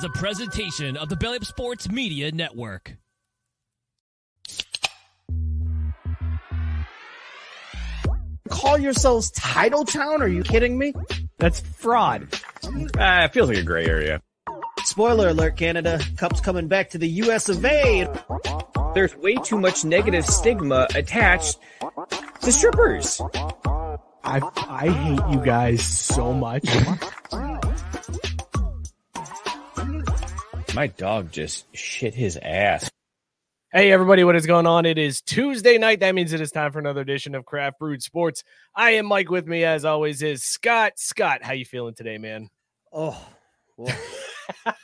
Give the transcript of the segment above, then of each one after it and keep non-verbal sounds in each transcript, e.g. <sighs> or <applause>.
following is a presentation of the Belly Up Sports Media Network. Call yourselves Title Town? Are you kidding me? That's fraud. Ah, it feels like a gray area. Spoiler alert, Canada. Cup's coming back to the US of A. There's way too much negative stigma attached to strippers. I I hate you guys so much. My dog just shit his ass. Hey everybody, what is going on? It is Tuesday night. That means it is time for another edition of Craft Brewed Sports. I am Mike. With me, as always, is Scott. Scott, how you feeling today, man? Oh, well, <laughs>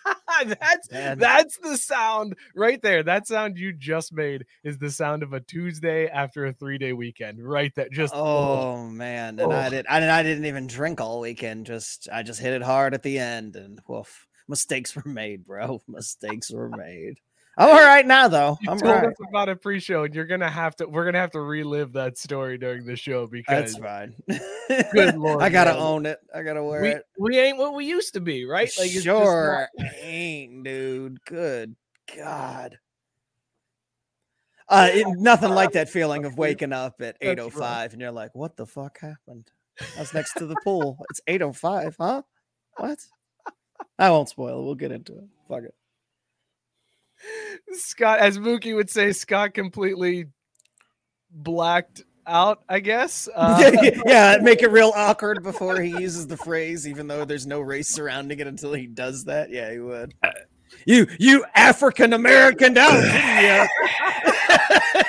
that's Man. that's the sound right there. That sound you just made is the sound of a Tuesday after a three day weekend. Right there, just oh man, and I Oh. did. I, and I didn't even drink all weekend. Just I just hit it hard at the end, and woof, mistakes were made, bro. <laughs> Mistakes were made. <laughs> I'm all right now, though. You I'm told all right. us about a pre-show, and you're gonna have to. We're gonna have to relive that story during the show because That's fine. <laughs> Good lord, I gotta man. own it. I gotta wear we, it. we ain't what we used to be, right? it's just sure not- ain't, dude. Good God. Uh, it, nothing like that feeling of waking up at That's 8.05 and you're like, what the fuck happened? I was next to the pool. It's 8.05, huh? What? I won't spoil it. We'll get into it. Fuck it. Scott, as Mookie would say, Scott completely blacked out. I guess. <laughs> Uh, yeah, make it real awkward before he uses the phrase, even though there's no race surrounding it until he does that. Yeah, he would. You, you African American down. <laughs> yeah. <laughs> hey,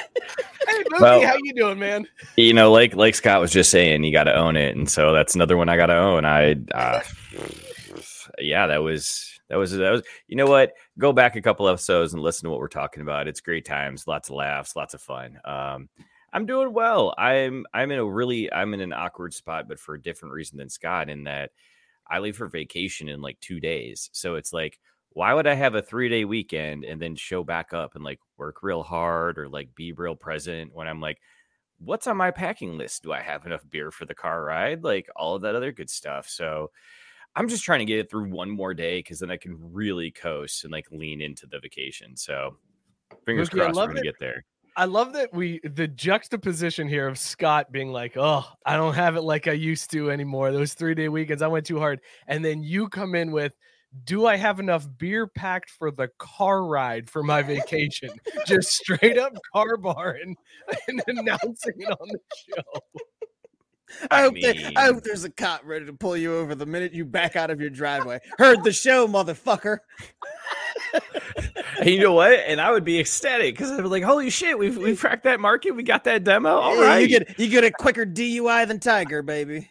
Mookie, Well- how you doing, man? You know, like like Scott was just saying, you got to own it, and so that's another one I got to own. I, uh, yeah, that was that was that was. You know what? Go back a couple episodes and listen to what we're talking about. It's great times, lots of laughs, lots of fun. Um, I'm doing well. I'm I'm in a really I'm in an awkward spot, but for a different reason than Scott. In that I leave for vacation in like two days, so it's like. Why would I have a three day weekend and then show back up and like work real hard or like be real present when I'm like, what's on my packing list? Do I have enough beer for the car ride? Like all of that other good stuff. So I'm just trying to get it through one more day because then I can really coast and like lean into the vacation. So fingers Mookie, I crossed we're love gonna it. get there. I love that we the juxtaposition here of Scott being like, "Oh, I don't have it like I used to anymore. Those three day weekends, I went too hard," and then you come in with. Do I have enough beer packed for the car ride for my vacation? <laughs> Just straight up car bar and, <laughs> and announcing it on the show. I I hope, mean- I hope there's a cop ready to pull you over the minute you back out of your driveway. Heard the show, motherfucker. And you know what? And I would be ecstatic because I'd be like, holy shit, we've we've cracked that market. We got that demo. All Yeah, right. you get you get a quicker DUI than Tiger, baby.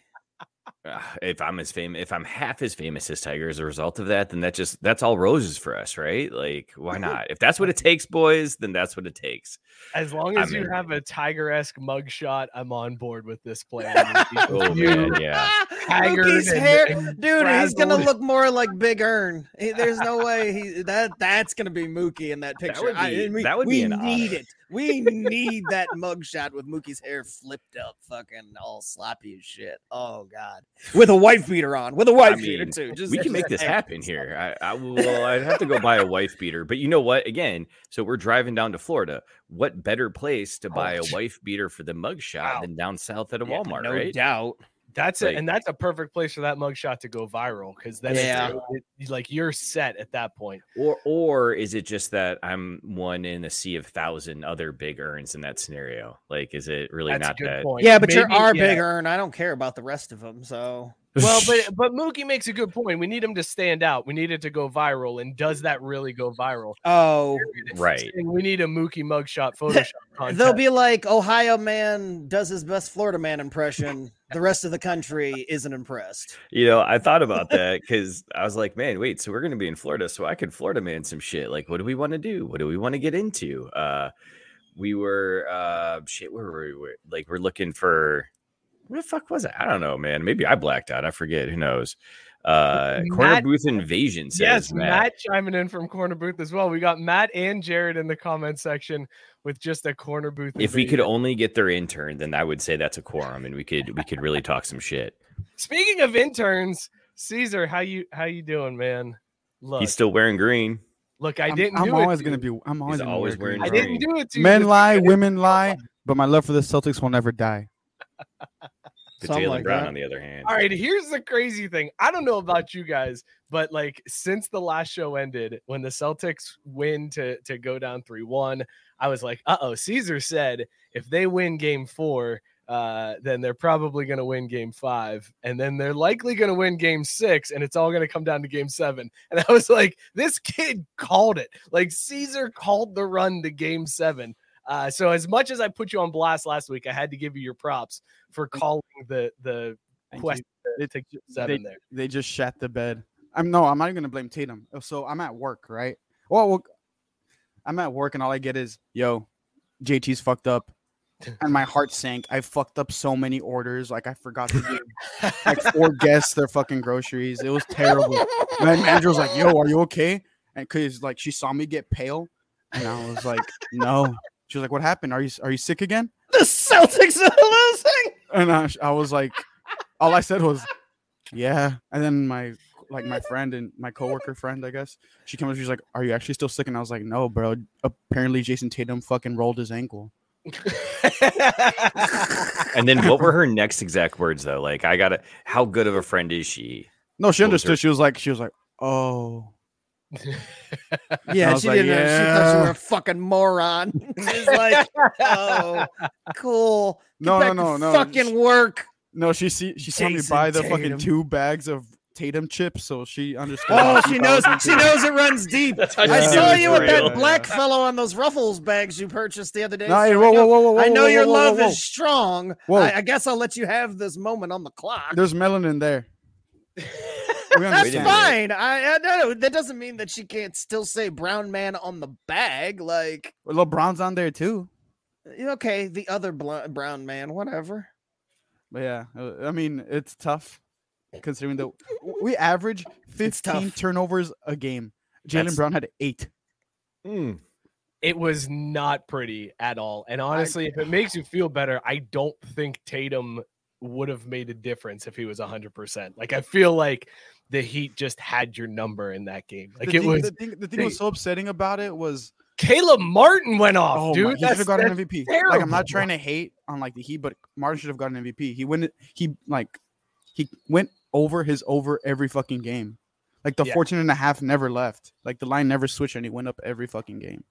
<sighs> If I'm as famous, if I'm half as famous as Tiger as a result of that, then that just that's all roses for us, right? Like, why <laughs> not? If that's what it takes, boys, then that's what it takes. As long I'm as you in. have a tiger esque mugshot, I'm on board with this plan. <laughs> Oh man, yeah. Haggard Mookie's hair, and dude. He's gonna look more like Big Ern. He- There's no way he that that's gonna be Mookie in that picture. That would be- and we, that would we be an need honor. it. We need that mugshot with Mookie's hair flipped up, fucking all sloppy as shit. Oh god, with a wife beater on, with a wife I beater too. Just we can make this happen here. I, I will. I'd have to go buy a wife beater, but you know what? Again, so we're driving down to Florida. What better place to buy a wife beater for the mugshot Wow. than down south at a Yeah, Walmart, no right? doubt. That's it, Like- and that's a perfect place for that mugshot to go viral because then Yeah. it's, it- like you're set at that point. Or or is it just that I'm one in a sea of thousand other big earns in that scenario? Like, is it really That's not that? point. Yeah, but you're our yeah. Big Ern. I don't care about the rest of them. So <laughs> Well, but but Mookie makes a good point. We need him to stand out. We need it to go viral, and does that really go viral? oh, right. We need a Mookie mugshot <laughs> Photoshop contest. They'll be like Ohio man does his best Florida man impression. The rest of the country isn't impressed. You know, I thought about that because I was like, man, wait, so we're gonna be in Florida, so I could Florida man some shit. Like, what do we want to do? What do we want to get into? Uh we were uh shit, where were we? We're- Like, we're looking for what the fuck was it? I don't know, man. Maybe I blacked out. I forget. Who knows? Uh corner Matt- booth invasion says yes, Matt. Matt chiming in from corner booth as well. We got Matt and Jared in the comment section with just a corner booth. If we could only get their intern, then I would say that's a quorum, and we could we could really talk some shit. Speaking of interns, Caesar, how you how you doing, man? Look, He's still wearing green. look, I didn't. I'm do always it gonna be. I'm always, gonna always wear wearing I green. didn't do it to you. Men just lie, women lie, but my love for the Celtics will never die. <laughs> But Something Jaylen like Brown, that. on the other hand, All right, here's the crazy thing. I don't know about you guys, but like since the last show ended, when the Celtics win to to go down 3-1, I was like, "Uh-oh, Caesar said if they win game 4, uh then they're probably going to win game 5 and then they're likely going to win game 6 and it's all going to come down to game 7." <laughs> And I was like, "This kid called it. Like Caesar called the run to game 7." Uh, so as much as I put you on blast last week, I had to give you your props for calling the the Thank quest you. to get seven there. They just shat the bed. I'm no, I'm not even gonna blame Tatum. So I'm at work, right? Well, well, I'm at work and all I get is, yo, JT's fucked up. And my heart sank. I fucked up so many orders. Like I forgot to give like four <laughs> guests their fucking groceries. It was terrible. My manager was like, "Yo, are you okay?" And because like she saw me get pale, and I was like, "No." She was like, "What happened? Are you are you sick again?" The Celtics are losing. And I, I was like, all I said was, "Yeah." And then my like my friend and my coworker friend, I guess, she came up. She's like, "Are you actually still sick?" And I was like, "No, bro. Apparently, Jayson Tatum fucking rolled his ankle." and then what were her next exact words though? Like, I gotta. How good of a friend is she? No, she What was her- understood. She was like, she was like, "Oh." <laughs> Yeah, she like, didn't. know. She thought you were a fucking moron. <laughs> She's like, oh, <laughs> cool. Get No, no, back no, to no. Fucking work. No, she see she saw me buy the Tatum. fucking two bags of Tatum chips, so she understood. Oh, she knows. She knows it runs deep. That's I saw you it's with that real. black fellow on those Ruffles bags you purchased the other day. No, so whoa, I whoa, know- whoa, whoa, I know whoa, your whoa, love whoa, whoa. is strong. Whoa. I, I guess I'll let you have this moment on the clock. There's melanin there. We That's fine. I, I no, that doesn't mean that she can't still say brown man on the bag. Like, LeBron's on there too. okay, the other bl- brown man, whatever. But yeah, uh, I mean it's tough considering that <laughs> we average 15 turnovers a game. Jaylen Brown had eight. Hmm. it was not pretty at all. And honestly, if it makes you feel better, I don't think Tatum would have made a difference if he was 100%. Like, I feel like the Heat just had your number in that game. Like, the it thing, was the thing, the thing that was so upsetting about it was Caleb Martin went off, oh, dude. my, he should have gotten that's- MVP. Like I'm not trying to hate on like the Heat, but Martin should have gotten MVP. He went he like he went over his over every fucking game. Like the Yeah. 14 and a half never left. Like the line never switched and he went up every fucking game.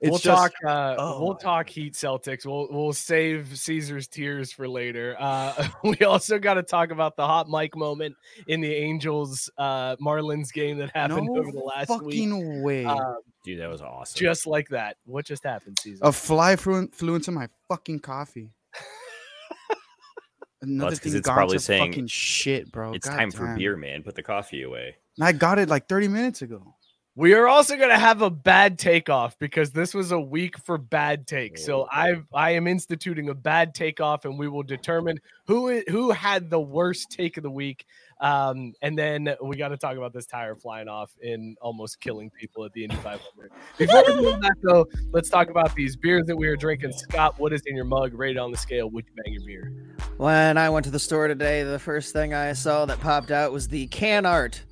It's we'll just, talk. Uh, oh we'll my- talk Heat Celtics. We'll we'll save Caesar's tears for later. Uh, <laughs> we also got to talk about the hot mic moment in the Angels uh, Marlins game that happened no over the last week. way. Uh, Dude, that was awesome. just like that. What just happened, Caesar? A fly flew, flew into my fucking coffee. <laughs> Another 'cause thing it's probably saying, fucking shit, bro. it's God time for beer, man. Put the coffee away. And I got it like 30 minutes ago. We are also going to have a bad takeoff because this was a week for bad takes. So Oh. I I am instituting a bad takeoff, and we will determine who who had the worst take of the week. Um, and then we got to talk about this tire flying off and almost killing people at the Indy 500. Before we do that, though, let's talk about these beers that we are drinking. Scott, what is in your mug? Rated on the scale. Would you bang your beer? When I went to the store today, the first thing I saw that popped out was the can art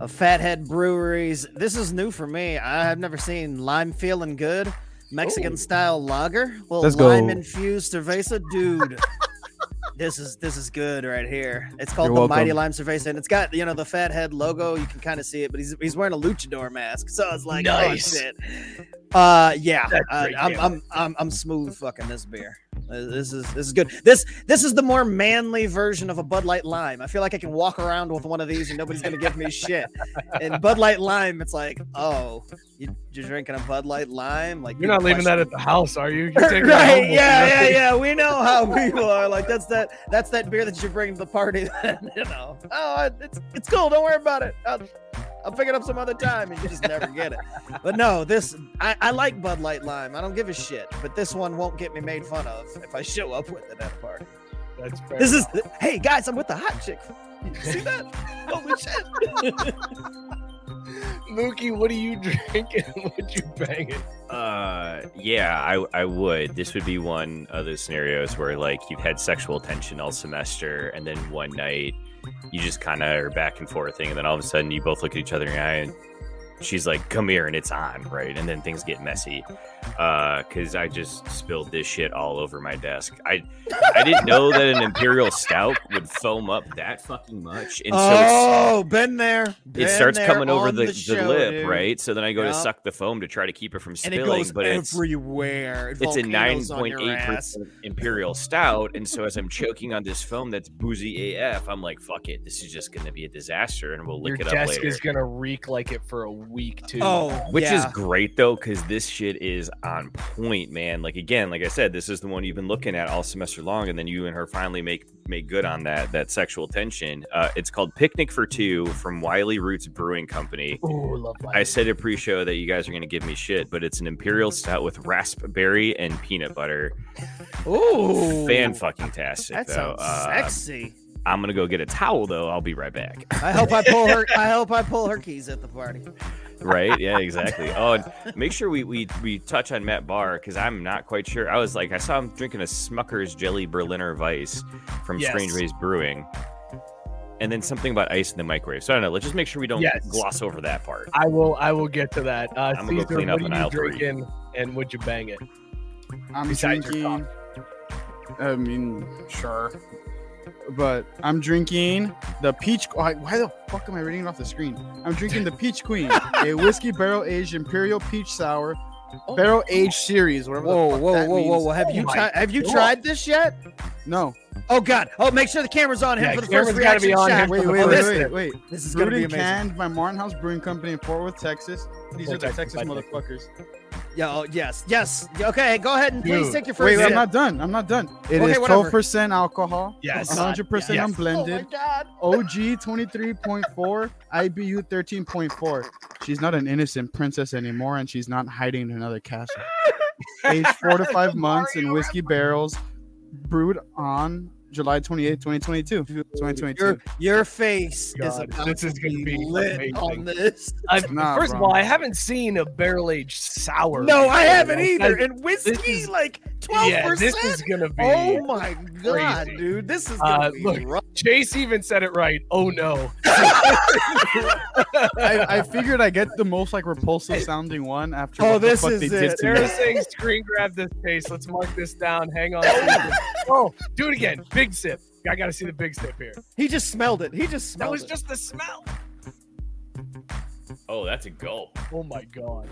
of Fathead Breweries. This is new for me. I've never seen lime feeling good Mexican Ooh. style lager. Well, Let's lime go. infused cerveza, dude. <laughs> this is this is good right here. It's called You're the Mighty. Lime Cerveza, and it's got you know the Fathead logo. You can kind of see it, but he's he's wearing a luchador mask, so it's like Nice. oh shit. Uh, yeah, uh, I'm, I'm I'm I'm smooth fucking this beer. Uh, This is this is good. This this is the more manly version of a Bud Light Lime. I feel like I can walk around with one of these and nobody's gonna give me shit. And Bud Light Lime, it's like, oh, you, you're drinking a Bud Light Lime, like You're not leaving that at the house, are you? You're <laughs> taking right? Yeah, yeah, yeah. We know how <laughs> people are. Like that's that that's that beer that you bring to the party. <laughs> you know, oh, it's it's cool. Don't worry about it. I'll, I'll pick it up some other time, and you just never get it. But no, this I, I like Bud Light Lime. I don't give a shit. But this one won't get me made fun of if I show up with it at a party. That's fair This is enough. hey guys, I'm with the hot chick. See that? Holy shit! <laughs> Mookie, what are you drinking? <laughs> Would you bang it? Uh, yeah, I I would. This would be one of those scenarios where like you've had sexual tension all semester, and then one night you just kind of are back and forth thing, and then all of a sudden you both look at each other in the eye, and she's like, "Come here," and it's on, right? And then things get messy Uh, because I just spilled this shit all over my desk. I I didn't know that an imperial stout would foam up that fucking much, and so it's, oh, been there. it starts there coming over on the, the, show, lip, dude. right? So then I go to suck the foam to try to keep it from And it spilling, goes but it's everywhere. it's a nine Volcanoes on point your eight ass. percent imperial stout, and so as I'm choking on this foam that's boozy AF, I'm like, "Fuck it, this is just going to be a disaster," and we'll Your lick it up desk later. is gonna reek like it for a week too. Oh, Which is great though, because this shit is on point, man. Like again, like I said, this is the one you've been looking at all semester long, and then you and her finally make make good on that that sexual tension. Uh, it's called Picnic for Two from Wiley Roots Brewing Company. Ooh, love I said a pre-show that you guys are going to give me shit, but it's an imperial stout with raspberry and peanut butter. Ooh, Fan fucking tastic That though. sounds Uh, sexy. I'm gonna go get a towel though. I'll be right back. I hope I pull her. I hope I pull her keys at the party. Right? Yeah, <laughs> exactly. Oh, and make sure we we we touch on Matt Barr because I'm not quite sure. I was like, I saw him drinking a Smucker's Jelly Berliner Weiss from Yes. Strangeways Brewing, and then something about ice in the microwave. So I don't know. Let's just make sure we don't Yes. gloss over that part. I will. I will get to that. Uh, I'm gonna go clean up are in you aisle three. drinking, and would you bang it? I'm Besides your drinking. I mean, sure, but I'm drinking the peach. Why, why the fuck am I reading it off the screen? I'm drinking the Peach Queen, a whiskey barrel aged imperial peach sour, oh. barrel aged series. Whatever. the Whoa, fuck whoa, that whoa, whoa, means. whoa! Have Oh you my tried? Have you God. tried this yet? No, Oh God! Oh, make sure the camera's on him Yeah, for the camera's first gotta be on shot. him wait, wait, Oh, wait, wait, wait. this is gonna Brewed be and amazing. canned by Martin House Brewing Company in Fort Worth, Texas. These Fort are the Texas, Texas motherfuckers. Yeah. Oh, yes. Yes. Okay. Go ahead and please Dude. take your first Wait, sip. I'm not done. I'm not done. It is Okay, whatever. 12% alcohol. Yes. 100% Yes. unblended. Oh my God. OG 23.4, IBU 13.4. She's not an innocent princess anymore, and she's not hiding in another castle. <laughs> Aged four to five months in whiskey barrels, brewed on July 28, 2022. 2022. Your your face is about this to is gonna be lit amazing. on this. I've, Nah, first of all, I haven't seen a barrel aged sour. No, I haven't you either. Like, And whiskey, is- like twelve Yeah, this is gonna be. Oh my god, crazy. dude! This is gonna Uh, be look, rough. Chase even said it right. Oh no. <laughs> I, I figured I get the most like repulsive sounding one after Oh, what the this fuck is they it. did to They're me. saying screen grab this Chase. Let's mark this down. Hang on. <laughs> Oh, do it again. Big sip. I gotta see the big sip here. He just smelled it. He just smelled. That smelled was it. just the smell. Oh, that's a gulp. Oh my god.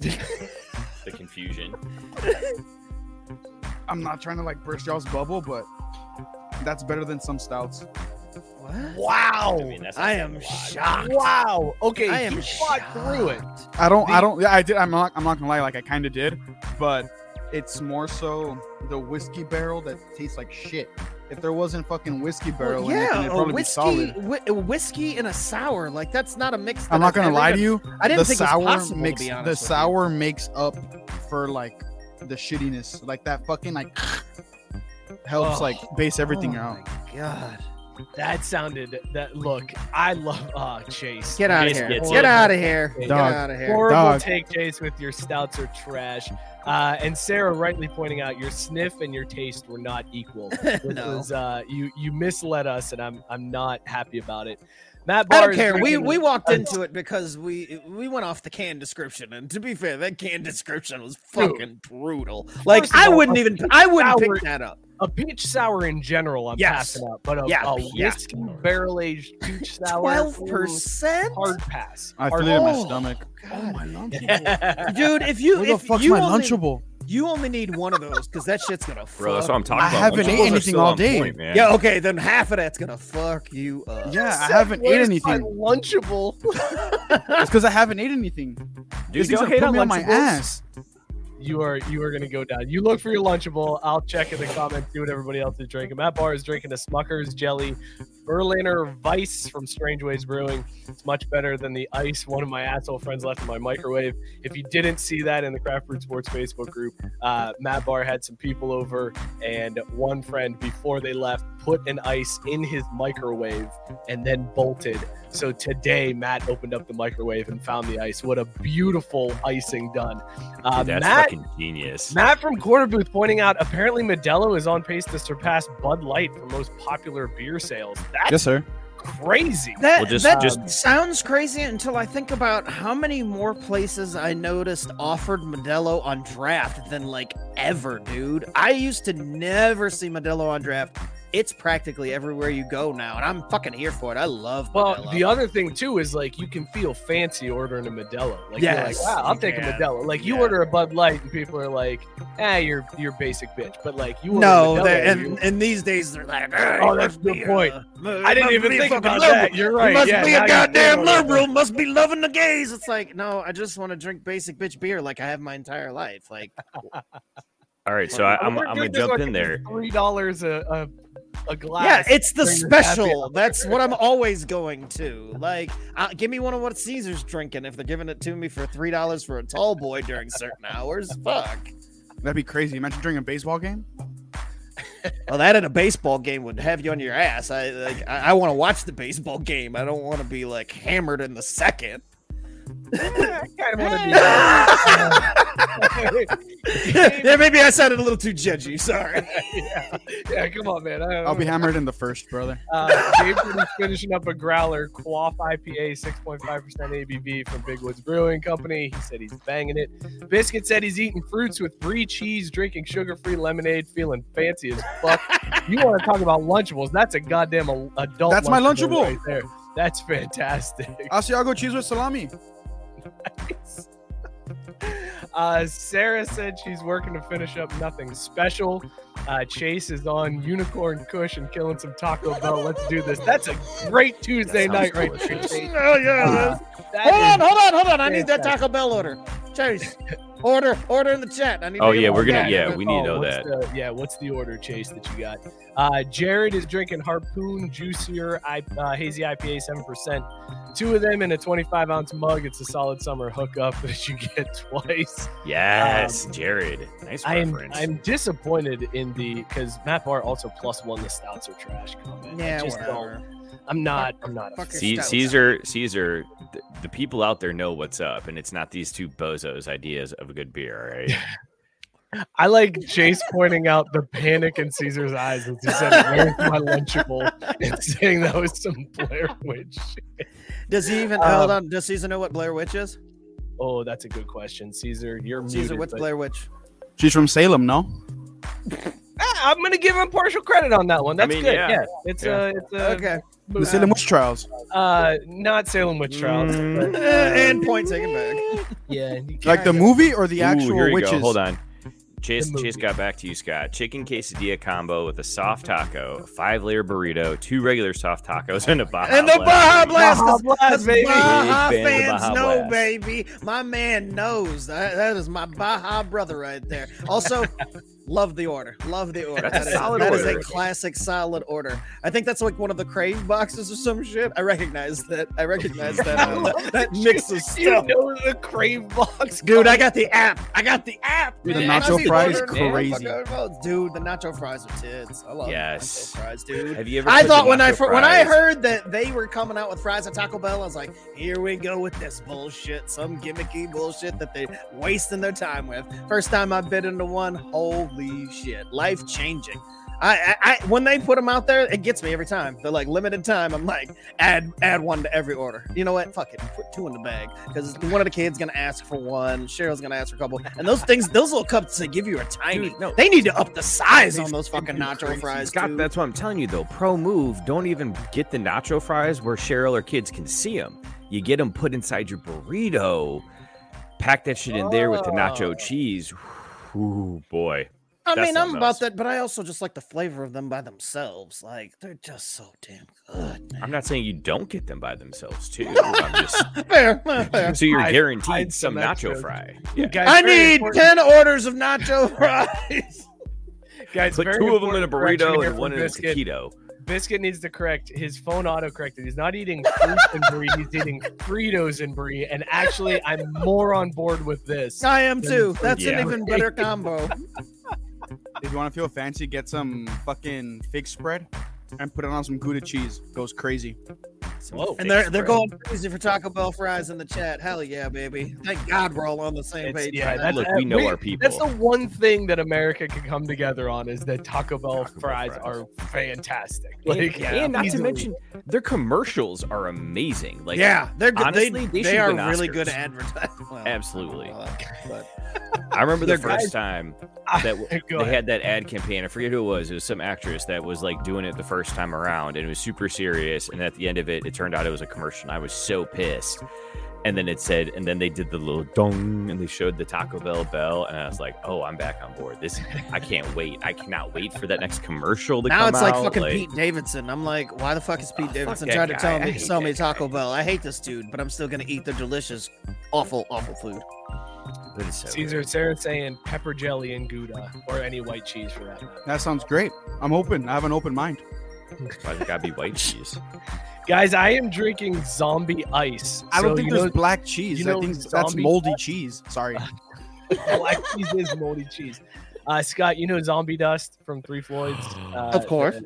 The confusion. <laughs> I'm not trying to like burst y'all's bubble, but that's better than some stouts. what? Wow. I mean, I am a shocked. Wow. Okay, I am he fought through it. I don't. I don't. Yeah, I did. I'm not. I'm not gonna lie. Like I kind of did, but it's more so the whiskey barrel that tastes like shit. If there wasn't fucking whiskey barrel Well, in it, then yeah, it'd a probably whiskey, be solid. whi- a whiskey and a sour. Like that's not a mix. I'm not I've gonna lie to you. I didn't the think sour it was possible. makes to be honest the sour makes up for like the shittiness. Like that fucking like <sighs> helps Oh. like base everything oh out. My God, That sounded that look. I love uh Chase. get out of here! gets Get out of here! Get out of here! Horrible Dog. take, Chase, with your stouts are trash. Uh, and Sarah rightly pointing out your sniff and your taste were not equal. <laughs> This no, was, uh, you you misled us, and I'm I'm not happy about it. Matt I Barr don't care. We we walked into it because we we went off the can description, and to be fair, that can description was fucking brutal. Like First I all, wouldn't even I wouldn't sour- pick that up. a peach sour in general. I'm Yes. passing up, but a, Yeah, a yeah. whiskey barrel aged peach <laughs> sour, Twelve percent, hard pass. I Hard feel it in my Oh, stomach. God. Oh, my lunchable. <laughs> dude. If you Where the if fuck's you my only, lunchable? You only need one of those because that shit's gonna Bro, that's what I'm talking I about. haven't ate Lunchables are anything all day. point, man. Yeah, okay, then half of that's gonna fuck you up. Yeah, I haven't eaten anything. Lunchable. <laughs> It's because I haven't eaten anything. Dude, These things go are hate put on me on my ass. you are you are gonna go down. You look for your Lunchable. I'll check in the comments, see what everybody else is drinking. Matt Barr is drinking a Smucker's Jelly Berliner Weiss from Strangeways Brewing. It's much better than the ice one of my asshole friends left in my microwave. If you didn't see that in the Craft Brewed Sports Facebook group, uh, Matt Barr had some people over, and one friend before they left put an ice in his microwave and then bolted. So today, Matt opened up the microwave and found the ice. What a beautiful icing done. Uh, Dude, that's Matt fucking genius. Matt from Quarter Booth pointing out apparently Modelo is on pace to surpass Bud Light for most popular beer sales. That's Yes, sir. crazy. That, Well, just- that just- sounds crazy until I think about how many more places I noticed offered Modelo on draft than like ever, dude. I used to never see Modelo on draft. It's practically everywhere you go now, and I'm fucking here for it. I love Well, Modelo. the other thing too is like you can feel fancy ordering a Modelo. Like you're like, wow, I'll you take can. a Modelo. Like you Yeah. order a Bud Light and people are like, ah, you're you're basic bitch. But like you order no, Modelo, they- you- and, and these days they're like, "Hey, Oh, that's must a good point. uh, mu- I didn't even think fucking about liberal. that. You're You right. must yeah, be a goddamn liberal. Must be loving the gays. It's like, no, I just want to drink basic bitch beer like I have my entire life. Like, <laughs> All right, so I, that. I'm, I'm gonna jump like in there. Three dollars a, a a glass. yeah, it's the during this happy special. That's what I'm always going to. Like, uh, give me one of what Caesar's drinking if they're giving it to me for three dollars for a tall boy during certain hours. Fuck. That'd be crazy. Imagine during a baseball game. Well, that in a baseball game would have you on your ass. I like. I, I want to watch the baseball game. I don't want to be like hammered in the second. I kind of want to be. <laughs> yeah, maybe I sounded a little too judgy. Sorry. yeah, <laughs> yeah, come on, man. I, I'll be hammered in the first, brother. Uh, David finishing up a growler, Quaff IPA, 6.5% ABV from Big Woods Brewing Company. He said he's banging it. Biscuit said he's eating fruits with brie cheese, drinking sugar free lemonade, feeling fancy as fuck. you want to talk about Lunchables? That's a goddamn adult. That's my Lunchable. right there. That's fantastic. Asiago cheese with salami. <laughs> Uh, Sarah said she's working to finish up nothing special. Uh, Chase is on Unicorn Kush and killing some Taco Bell. Let's do this. That's a great Tuesday night, right there. Chase. Oh yeah. Uh, hold on, hold on, hold on. I need that. Taco Bell order. Chase, <laughs> order, order in the chat. I need. Oh to yeah, we're gonna back. yeah, we need to Oh, know that. the- yeah, what's the order, Chase, that you got? Uh, Jared is drinking Harpoon Juicier I, uh, Hazy IPA, 7%. Two of them in a 25 ounce mug. It's a solid summer hookup <laughs> that you get twice. Yes, Jared. Nice I'm reference. I'm disappointed in the because Matt Barr also plus one the stouts are trash comment. I Yeah, just whatever. Don't. I'm not. I'm not. A Fuck fan. your C- stouts. Caesar, Caesar, the, the people out there know what's up, and it's not these two bozos' ideas of a good beer. right? <laughs> I like Chase pointing out the panic in Caesar's eyes as he said, "Where's my Lunchable?" and saying that was some Blair Witch. shit. Does he even Um, hold on? Does Caesar know what Blair Witch is? Oh, that's a good question, Caesar. You're Caesar, muted, what's but- Blair Witch? She's from Salem, no? Ah, I'm gonna give him partial credit on that one. I That's mean, good. yeah. Yeah, it's Yeah. a it's a Okay. The Salem witch trials. uh not Salem witch trials. Mm. but, <laughs> and point taken back. <laughs> yeah, Like the movie or the Ooh, actual here you witches? go. Hold on. Chase, Chase got back to you, Scott. Chicken quesadilla combo with a soft taco, five layer burrito, two regular soft tacos, and a Baja And the Blast. Baja Blast, Baja 'cause- Blast, 'cause baby. Baja Big fan fans Baja know, Blast. baby. My man knows. That, that is my Baja brother right there. Also, love the order. Love the order. That's a That is- solid that is order. a classic, solid order. I think that's like one of the Crave boxes or some shit. I recognize that. I recognize that. uh, that, <laughs> <laughs> that mix of You stuff. know the crave box, Dude, I got the app. I got the app. Dude, the nacho fries ordering crazy. Dude, the nacho fries are tits. I love Yes. nacho fries, dude. Have you ever? I put the thought when I nacho fir- when I heard that they were coming out with fries at Taco Bell, I was like, "Here we go with this bullshit, some gimmicky bullshit that they're wasting their time with." First time I bit into one, holy shit, life changing. I, I, I when they put them out there, it gets me every time. They're like limited time. I'm like, add add one to every order. You know what? Fuck it, put two in the bag because one of the kids gonna ask for one. Cheryl's gonna ask for a couple, and those things, those little cups, they give you a tiny. Dude, no. They need to up the size on those fucking fucking nacho crazy. fries. Scott, dude. that's what I'm telling you though. Pro move. Don't even get the nacho fries where Cheryl or kids can see them. You get them put inside your burrito. Pack that shit in there with the nacho Oh. cheese. Ooh, boy. I That's mean, I'm about else. that, but I also just like the flavor of them by themselves. Like they're just so damn good. I'm not saying you don't get them by themselves too. I'm just <laughs> <laughs> Fair, fair. so you're guaranteed hide some some nacho fry. Yeah. Guys, I need important- ten orders of nacho <laughs> fries. Guys, Put two of them in a burrito and one in a Biscuit. taquito. Biscuit needs to correct his phone auto corrected. He's not eating fruits and brie. He's eating Fritos and brie. And actually, I'm more on board with this. I am too. That's Yeah. an even better combo. If you want to feel fancy, get some fucking fig spread and put it on some Gouda cheese. Goes crazy. Some Whoa. And they're they're going crazy for Taco Bell fries in the chat. Hell yeah, baby! Thank God we're all on the same It's- page. yeah, right that's Look, we know we- our people. That's the one thing that America can come together on is that Taco Bell Taco Bell fries, fries. are fantastic. And, Like, and not to mention, their commercials are amazing. Like, yeah, they're good. honestly, they they they, are really good at advertising. <laughs> Well, absolutely. but I remember the They're first guys- time <laughs> that w- they ahead. had that ad campaign. I forget who it was. It was some actress that was like doing it the first time around, and it was super serious. And at the end of it, it turned out it was a commercial. And I was so pissed. And then it said, and then they did the little dong, and they showed the Taco Bell bell, and I was like, "Oh, I'm back on board. This, I can't wait. I cannot wait for that next commercial to come back. now come it's like out." fucking Pete Davidson. I'm like, why the fuck is oh, Pete Oh, Davidson that trying to tell me <laughs> to hate sell me Taco guy. Bell? I hate this dude, but I'm still gonna eat the delicious, awful, awful food. But it's so Caesar good. Sarah saying pepper jelly and Gouda or any white cheese for that. That sounds great. I'm open. I have an open mind. Why's it gotta be white cheese? <laughs> Guys, I am drinking zombie ice. I don't So, think you there's know, black cheese. you know I think that's zombie- moldy cheese. Sorry. <laughs> black cheese is moldy cheese. Uh, Scott, you know Zombie Dust from Three Floyds? <gasps> Uh, Of course.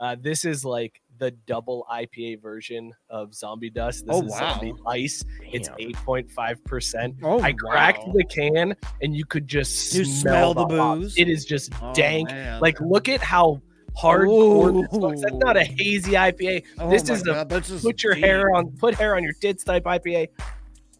Uh, this is like the double IPA version of Zombie Dust. This Oh, is wow. Zombie Ice. It's Damn. 8.5%. Oh, I cracked wow. the can and you could just You smell, smell the hops. booze? It is just Oh, dank. man. Like, look at how hardcore this looks. That's not a hazy IPA. Oh this is the God, that's just Put your deep. hair on, put hair on your tits type IPA.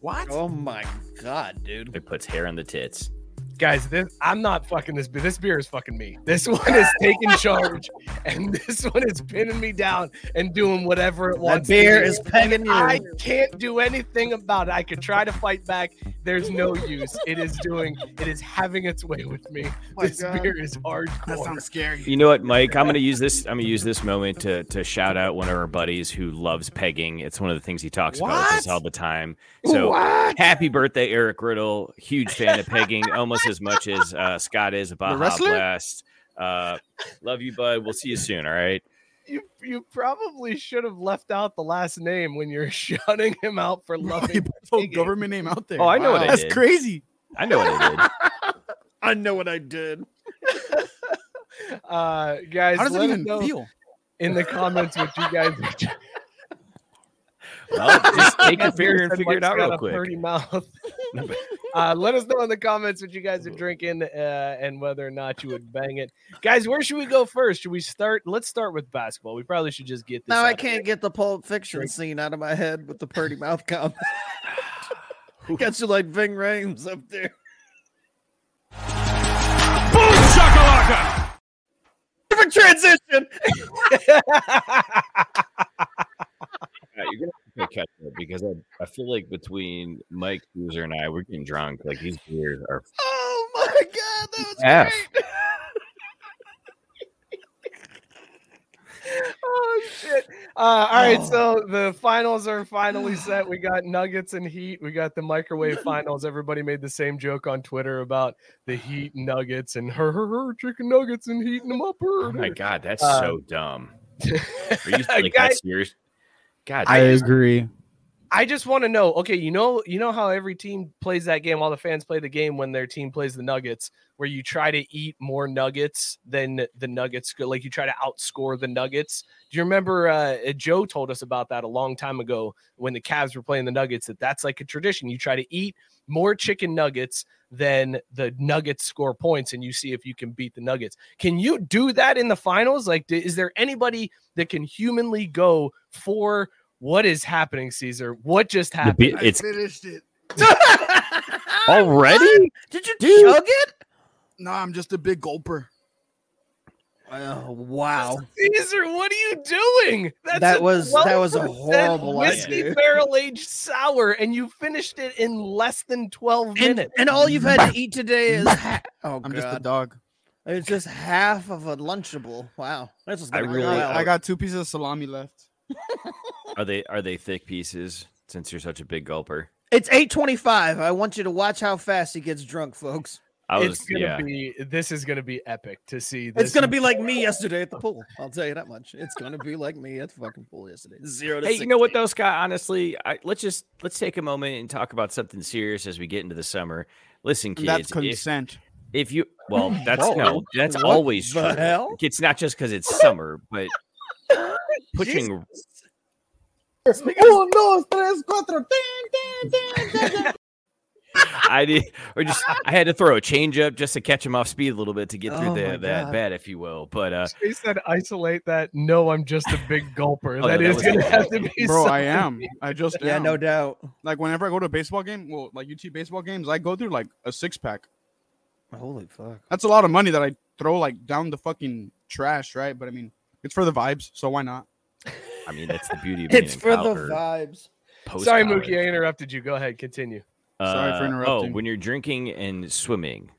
What? Oh my god, dude! It puts hair on the tits. Guys, this I'm not fucking this beer. This beer is fucking me. This <laughs> one is taking charge, and this one is pinning me down and doing whatever it That wants. beer to is pegging you. I can't do anything about it. I could try to fight back. There's no use. It is doing. It is having its way with me. my this God. beer is That hardcore. sounds scary. You know what, Mike? I'm gonna use this. I'm gonna use this moment to to shout out one of our buddies who loves pegging. It's one of the things he talks about with us all the time. So happy birthday, Eric Riddle! Huge fan of pegging, almost as much as uh, Scott is. Baja wrestler? Blast. Uh, love you, bud. We'll see you soon. All right. You you probably should have left out the last name when you're <laughs> shutting him out for You loving. put the pegging. government name out there. Oh, I know what I That's did. crazy. I know what I did. <laughs> I know what I did. <laughs> Uh, guys, How does let us even know feel? in the comments what you guys. Well, <laughs> just take your beer and said figure it out got real a quick. Pretty mouth. <laughs> <laughs> uh, let us know in the comments what you guys are drinking uh, and whether or not you would bang it, guys. Where should we go first? Should we start? Let's start with basketball. We probably should just get this. Now I can't get the Pulp Fiction Drink. scene out of my head with the pretty mouth comment. Got you like Ving Rhames up there. Boom shakalaka! Perfect transition. Gonna catch up because I, I feel like between Mike User and I, we're getting drunk. Like these beers are Oh my god, that was F. great. <laughs> oh shit! Uh, all right, Oh. so the finals are finally set. We got Nuggets and Heat. We got the microwave <laughs> finals. Everybody made the same joke on Twitter about the Heat Nuggets and her, her, her chicken nuggets and heating them up. Oh my god, that's Uh, so dumb. <laughs> Are you like Guys, that's serious? God, I agree. I just want to know. Okay, you know, you know how every team plays that game. All the fans play the game when their team plays the Nuggets, where you try to eat more Nuggets than the Nuggets. Like you try to outscore the Nuggets. Do you remember? Uh, Joe told us about that a long time ago when the Cavs were playing the Nuggets. That that's like a tradition. You try to eat more chicken nuggets than the Nuggets score points, and you see if you can beat the Nuggets. Can you do that in the finals? Like, is there anybody that can humanly go for? What is happening, Caesar? What just happened? be- it's finished it. <laughs> already. Did you Dude. chug it? No, I'm just a big gulper. Oh wow. Caesar, what are you doing? That's That was- that was a horrible whiskey barrel aged sour, and you finished it in less than twelve And, minutes. and all you've had to eat today is <laughs> ha- oh I'm god. just a dog. It's just half of a lunchable. Wow. That's just I gonna really- I, I got two pieces of salami left. <laughs> Are they are they thick pieces? Since you're such a big gulper, It's 825. I want you to watch how fast he gets drunk, folks. I was it's gonna yeah. be this is gonna be epic to see. This It's gonna be like me yesterday at the pool. I'll tell you that much. It's gonna be like me at the fucking pool yesterday. Zero to Hey, you know what though, Scott? Honestly, I, let's just let's take a moment and talk about something serious as we get into the summer. Listen, And that's kids, if, consent. if you well, <laughs> that's Whoa. no, that's What always the true. hell? It's not just because it's summer, but <laughs> pushing Uno, dos, tres, cuatro. Ding, ding, ding, ding, ding. I did, or just I had to throw a change up just to catch him off speed a little bit to get through Oh the, that bat, if you will. But uh, He said, "Isolate that." No, I'm just a big gulper. Oh, that that is gonna good. have to be. Bro, I am. I just Yeah, am. no doubt. Like whenever I go to a baseball game, well, like UT baseball games, I go through like a six pack. Holy fuck. That's a lot of money that I throw like down the fucking trash, right? But I mean, it's for the vibes, so why not? I mean, that's the beauty of being It's in for the college, vibes. Sorry, post-college. Mookie, I interrupted you. Go ahead, continue. Sorry for Uh, interrupting. Oh, when you're drinking and swimming,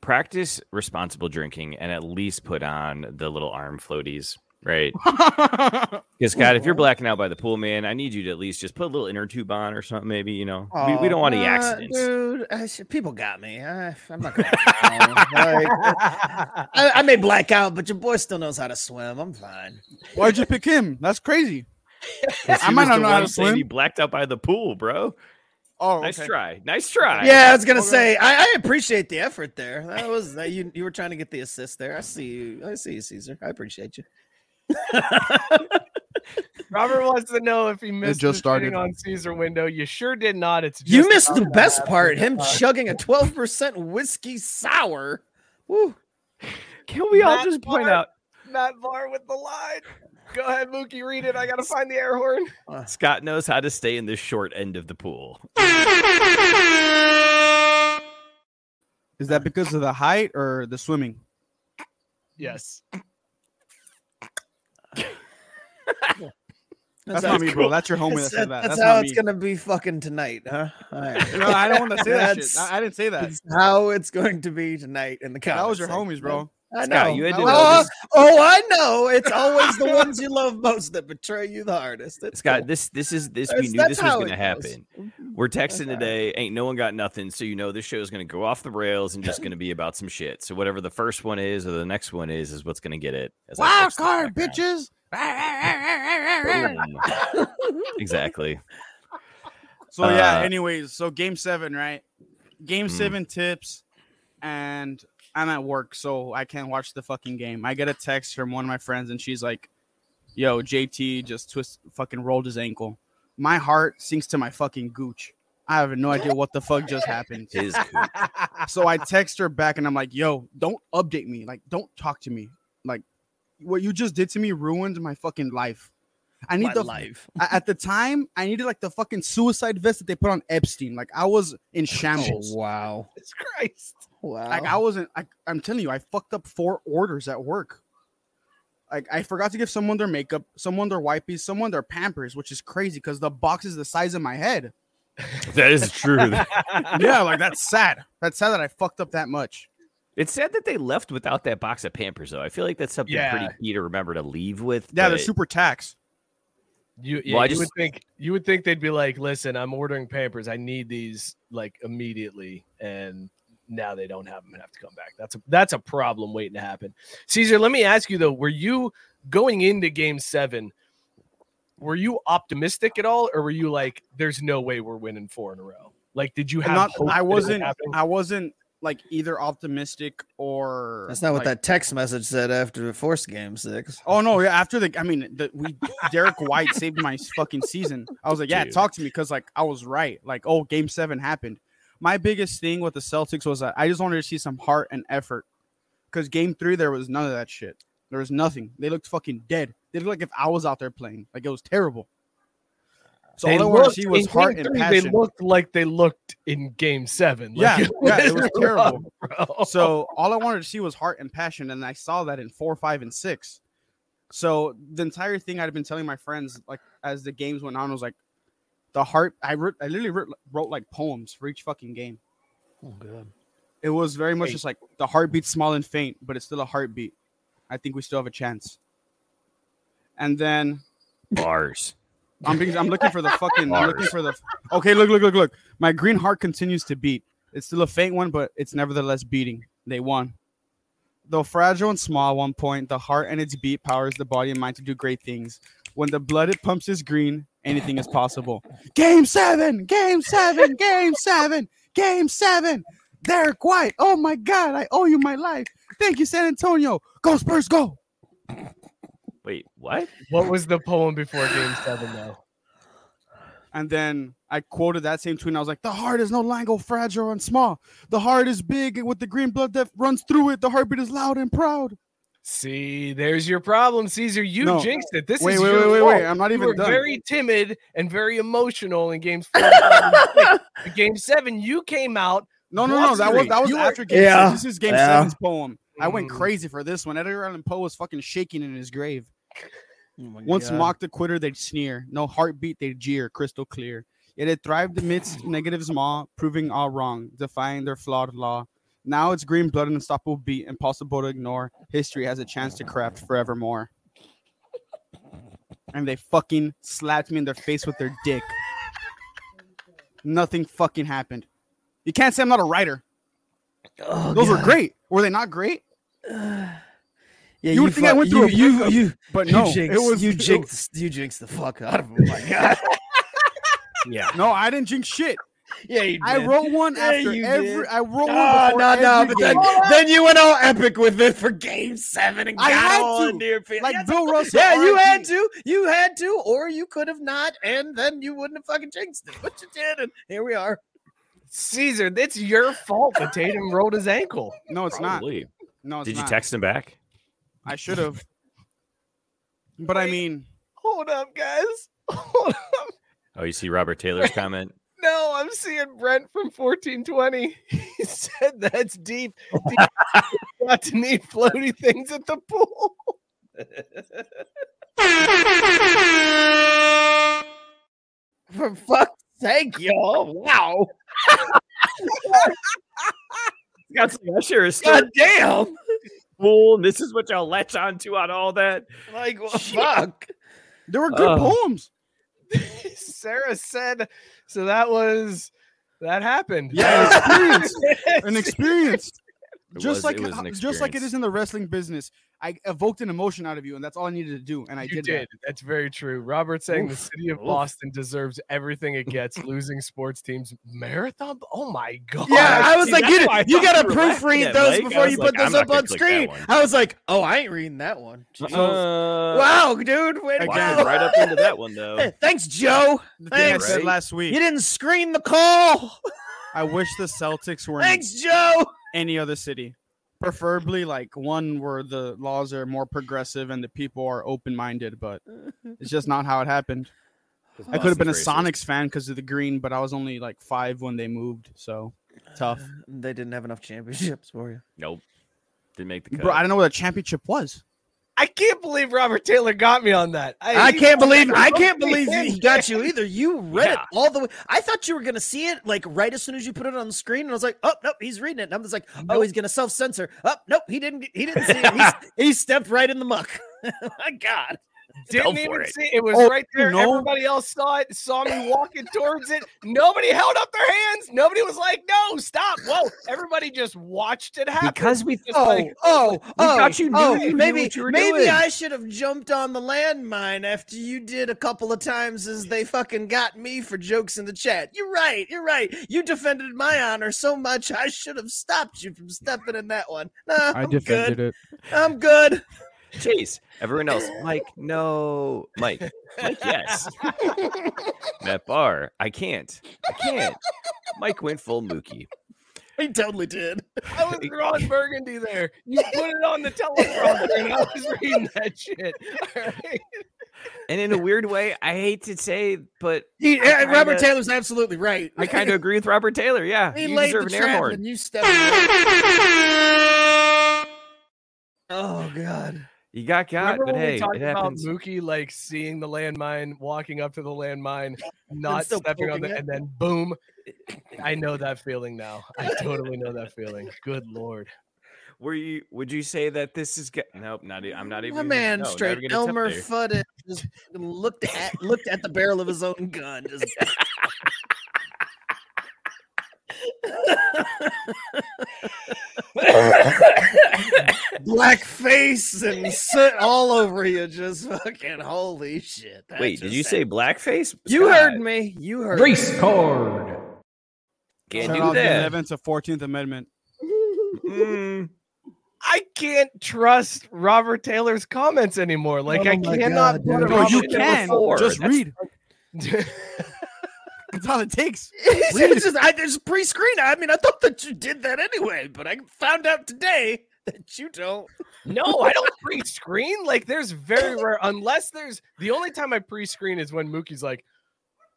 practice responsible drinking and at least put on the little arm floaties, right? <laughs> Because Scott, if you're blacking out by the pool, man, I need you to at least just put a little inner tube on or something. Maybe you know, we, we don't want any Uh, accidents. Dude, I should- people got me. I, I'm not gonna. like, I, I may black out, but your boy still knows how to swim. I'm fine. Why'd you pick him? That's crazy. <laughs> I might not know how one to saying swim. He blacked out by the pool, bro. Oh, Nice okay. try. Nice try. Yeah, I was gonna Okay. say I, I appreciate the effort there. That was that you you were trying to get the assist there. I see you. I see you, Caesar. I appreciate you. <laughs> Robert wants to know if he missed it just the started. on Caesar window. You sure did not. It's You missed the best to part. happen. Him chugging a 12% whiskey sour. Woo. Can we all Matt just point out Matt Barr with the line. Go ahead, Mookie, read it. I gotta find the air horn. Uh. Scott knows how to stay in the short end of the pool? Is that because of the height or the swimming? Yes. <laughs> That's, not me, bro. That's your homie That's, that. that's That's, how it's me. gonna be fucking tonight, huh? All right. <laughs> No, I don't want to say that shit. That's- I, I didn't say that. That's how it's going to be tonight in the comments. That was your homies, bro. I Scott, know. you had to oh, know this- oh, I know. It's always the ones you love most that betray you the hardest. It's Scott, cool. this this is this That's- we knew this was going to happen. goes. We're texting Okay. today. Ain't no one got nothing, so you know this show is going to go off the rails and just going to be about some shit. So whatever the first one is or the next one is, is what's going to get it. as I Wild text card, bitches. <laughs> Exactly. So yeah. Uh, anyways, so game seven, right? Game Mm. seven tips, and I'm at work, so I can't watch the fucking game. I get a text from one of my friends, and she's like, "Yo, JT just twist, fucking rolled his ankle." My heart sinks to my fucking gooch. I have no idea what the fuck just happened. His. <laughs> So I text her back, and I'm like, "Yo, don't update me. Like, don't talk to me. Like, what you just did to me ruined my fucking life. I need My the life. <laughs> at the time, I needed like the fucking suicide vest that they put on Epstein. Like I was in <laughs> shambles. Oh, wow. Jesus Christ. Wow. Like I wasn't. I, I'm telling you, I fucked up four orders at work. Like I forgot to give someone their makeup, someone their wipes, someone their Pampers, which is crazy because the box is the size of my head. <laughs> That is true. <laughs> yeah, like that's sad. That's sad that I fucked up that much. It's sad that they left without that box of Pampers, though. I feel like that's something Yeah. pretty key to remember to leave with. Yeah, they're super tax. You, yeah, Well, I you would think you would think they'd be like, listen, I'm ordering Pampers. I need these like immediately, and now they don't have them and have to come back. That's a that's a problem waiting to happen. Caesar, let me ask you though, were you going into Game Seven? Were you optimistic at all, or were you like, "There's no way we're winning four in a row"? Like, did you have? I'm not. hope I wasn't. I wasn't like either optimistic or. That's not what like- that text message said after the force game six. Oh no! Yeah, after the, I mean, the, we Derrick White saved my fucking season. I was like, yeah, Dude. talk to me because like I was right. Like, oh, Game Seven happened. My biggest thing with the Celtics was that I just wanted to see some heart and effort. Because Game Three, there was none of that shit. There was nothing. They looked fucking dead. They looked like if I was out there playing. Like it was terrible. So They all I wanted to see was heart Game and passion. They looked like they looked in Game Seven. Yeah, Like, yeah, it was <laughs> terrible. bro. so all I wanted to see was heart and passion, and I saw that in four, five, and six. So the entire thing I'd been telling my friends, like as the games went on, was like the heart. I wrote, I literally wrote, wrote like poems for each fucking game. Oh god. It was very much Wait. just like the heartbeat's small and faint, but it's still a heartbeat. I think we still have a chance. And then bars. I'm being, I'm looking for the fucking. I'm looking for the. Okay, look, look, look, look. My green heart continues to beat. It's still a faint one, but it's nevertheless beating. They won. Though fragile and small at one point, the heart and its beat powers the body and mind to do great things. When the blood it pumps is green, anything is possible. <laughs> Game seven, game seven, game seven, game seven. Derrick White. Oh my God, I owe you my life. Thank you, San Antonio. Go Spurs, go. <laughs> Wait, what? What was the poem before Game Seven though? And then I quoted that same tweet. And I was like, "The heart is no longer fragile and small. The heart is big with the green blood that runs through it. The heartbeat is loud and proud." See, there's your problem, Caesar. You No. jinxed it. This Wait, is wait, your wait, wait, fault. wait. I'm not You even were done. very timid and very emotional in games four, five, and six. In game seven, you came out. No, no, no. That was that was You were- after game Yeah. six. This is game Yeah. seven's poem. I went Mm. crazy for this one. Edgar Allan Poe was fucking shaking in his grave. Oh Once God. mocked a quitter, they'd sneer. No heartbeat, they'd jeer, crystal clear. Yet it thrived amidst <sighs> negatives maw, proving all wrong, defying their flawed law. Now it's green blood and unstoppable beat, impossible to ignore. History has a chance to craft forevermore. And they fucking slapped me in their face with their dick. Nothing fucking happened. You can't say I'm not a writer. Oh, Those were great. Were they not great? <sighs> Yeah, You would think I went through a you, you, breakup, you, But you no, jinxed, it was you it- jinxed you jinxed the fuck out of him. Oh my <laughs> God. Yeah. No, I didn't jinx shit. Yeah, you I did. wrote one Yeah, after you every. did. I wrote No, one ah, before no, no, every but then, game. then you went all epic with it for game seven and I got had all to. into your feelings. Like Yes, Bill of course. Russell, Yeah, you had to. You had to, or you could have not, and then you wouldn't have fucking jinxed it. But you did, and here we are. Caesar, it's your fault that Tatum <laughs> rolled his ankle. No, it's not. No, it's Did you text him back? I should have. But I mean, Hold up, guys. <laughs> Hold up. Oh, you see Robert Taylor's comment? No, I'm seeing Brent from 1420. <laughs> He said that's deep. deep. <laughs> Got to need floaty things at the pool. <laughs> For fuck's sake, y'all! Wow. Got some Usher is God damn! fool. This is what y'all latch on to on all that. Like, well, fuck. there were good Oh. poems. Sarah said, so that was that happened. Yeah, experience. An experience. <laughs> It just was- like it was just like it is in the wrestling business. I evoked an emotion out of you, and that's all I needed to do. And I you did, did. that. That's very true. Robert saying the city of Oof. Boston deserves everything it gets. <laughs> Losing sports teams marathon. Oh my god. Yeah, I was see, like, that's you, you gotta you were laughing proofread those Mike. I before you like, put those up on screen. I was like, oh, I ain't reading that one. Uh, wow, dude. Way to Again, go. right up into that one though. Hey, thanks, Joe. I Thanks. said Right? last week. You didn't screen the call. I wish the Celtics were Thanks, Joe. Any other city, preferably like one where the laws are more progressive and the people are open-minded. But <laughs> it's just not how it happened. I could have been a Sonics fan because of the green, but I was only like five when they moved, so <sighs> tough. They didn't have enough championships for you. Nope. Didn't make the cut. Bro, I don't know what a championship was. I can't believe Robert Taylor got me on that. I he can't believe I can't believe he got you either. You read it all the way. I thought you were gonna see it like right as soon as you put it on the screen, and I was like, oh nope, he's reading it. And I'm just like, oh, Nope. he's gonna self censor. Oh nope, he didn't. He didn't see it. He's, <laughs> he stepped right in the muck. <laughs> My God. Didn't even it. see it. It was Oh, right you there. know- Everybody else saw it, saw me walking towards it. Nobody held up their hands. Nobody was like, no, stop. Whoa. Everybody just watched it happen. because we Just Oh, like, oh, oh! thought oh, you knew oh, you knew maybe, what you were maybe doing. I should have jumped on the landmine after you did a couple of times, as they fucking got me for jokes in the chat. You're right. You're right. You defended my honor so much, I should have stopped you from stepping in that one. Nah, I'm good. it. I'm good. Chase, everyone else, Mike, no, Mike, Mike, yes. Matt Barr, I can't, I can't. Mike went full Mookie. He totally did. I was Ron Burgundy there. You put it on the teleprompter and I was reading that shit. All right. And in a weird way, I hate to say, but He, I yeah, Robert kinda- Taylor's absolutely right. I kind of agree with Robert Taylor. Yeah, he you laid deserve the an air trap horn. and you stepped. in. Oh God. You got got, Remember but when hey, we talked it about happens. Mookie like seeing the landmine, walking up to the landmine, not stepping on poking it, it? and then boom. <laughs> I know that feeling now. I totally know that feeling. Good lord. Were you? Would you say that this is? Get, nope, not. I'm not even. My man no, straight even gonna attempt Elmer there. Fudd just looked at looked at the barrel of his own gun. Just <laughs> <laughs> black face and soot all over you. Just fucking holy shit. that Wait, did just you say happened. blackface? You Scott, heard me. You heard me. Race card. Can't Shut do off the that. evidence of Fourteenth Amendment. Mm, <laughs> I can't trust Robert Taylor's comments anymore. Like Oh I cannot God, put No, you can. before. Just That's- read. <laughs> That's all it takes. <laughs> it's just, I just pre-screen. I mean, I thought that you did that anyway, but I found out today <laughs> that you don't. No, I don't pre-screen. Like, there's very rare, unless there's the only time I pre-screen is when Mookie's like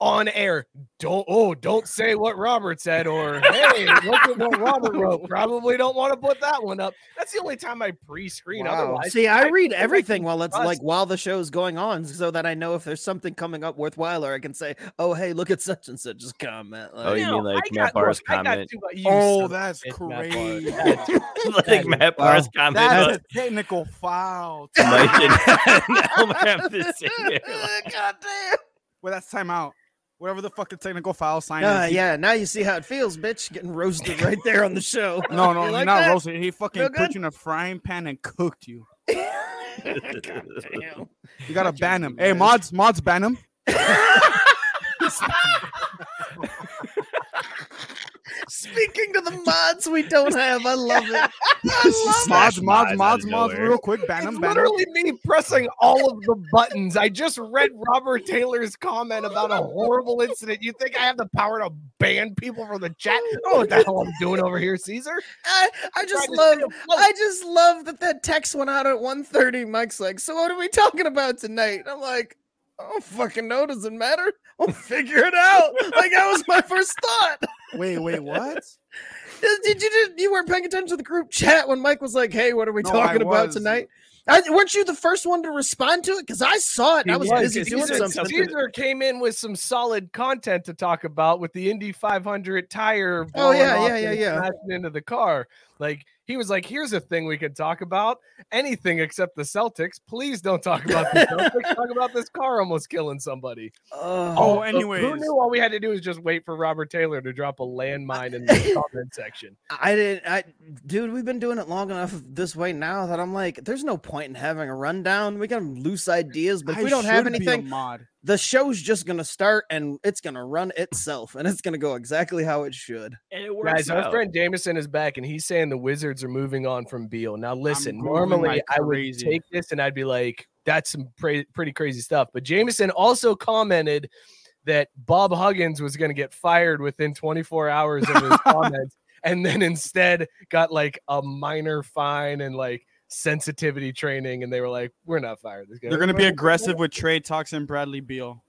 on air. Don't oh, don't say what Robert said, or hey, look at what Robert wrote. <laughs> Probably don't want to put that one up. That's the only time I pre-screen. Otherwise, See, I read everything you while it's trust- like while the show's going on, so that I know if there's something coming up worthwhile, or I can say, "Oh, hey, look at such and such." Just comment. Oh, Like, you No, mean like I Matt Barr's look, I got comment? too much- oh, you Oh, son of a that's bitch, Matt crazy. <laughs> <laughs> Like that Matt Barr's comment. That's about a technical foul. Mike and Elmer have the same- God damn. well, that's timeout. Whatever the fuck the technical foul sign Uh, is. yeah, now you see how it feels, bitch. Getting roasted right there on the show. <laughs> No, no, You you're like not that? roasted. He fucking Feel put good? you in a frying pan and cooked you. <laughs> God damn. You gotta ban him. Hey, mods, mods, ban him. <laughs> Speaking to the mods we don't have, I love it. <laughs> I love Mods, Smash mods, mods mods, mods, real quick. Ban It's him, ban literally me pressing all of the buttons. I just read Robert Taylor's comment about a horrible incident. You think I have the power to ban people from the chat? I don't know what the hell I'm doing over here, Caesar. I, I just love. I just love that that text went out at 1.30. Mike's like, so what are we talking about tonight? I'm like, I don't fucking know. Does it matter? I'll figure it out. like that was my first thought. Wait, wait, what? <laughs> Did, did you did, you weren't paying attention to the group chat when Mike was like, "Hey, what are we No, talking I about was. tonight?" I, weren't you the first one to respond to it? Because I saw it and I was was, busy because doing Caesar, something. Caesar came in with some solid content to talk about with the Indy 500 tire. Oh, yeah, blowing yeah, off yeah, yeah. into the car. Like he was like, "Here's a thing we could talk about. Anything except the Celtics. Please don't talk about the <laughs> Celtics. talk about this car almost killing somebody." Oh, Oh, So anyways. who knew all we had to do was just wait for Robert Taylor to drop a landmine in the <laughs> comment section? I didn't. I, dude, we've been doing it long enough this way now that I'm like, there's no point in having a rundown. We got loose ideas, but if I we don't have should be a anything, mod. The show's just gonna start and it's gonna run mm. itself, and it's gonna go exactly how it should. And it works Guys, our friend Jameson is back, and he's saying the Wizards are moving on from Beal. Now, listen, normally like I would take this and I'd be like, "That's some pre- pretty crazy stuff." But Jameson also commented that Bob Huggins was going to get fired within 24 hours of his <laughs> comments, and then instead got like a minor fine and like sensitivity training, and they were like, "We're not fired." This guy." They're gonna be aggressive with trade talks and Bradley Beal.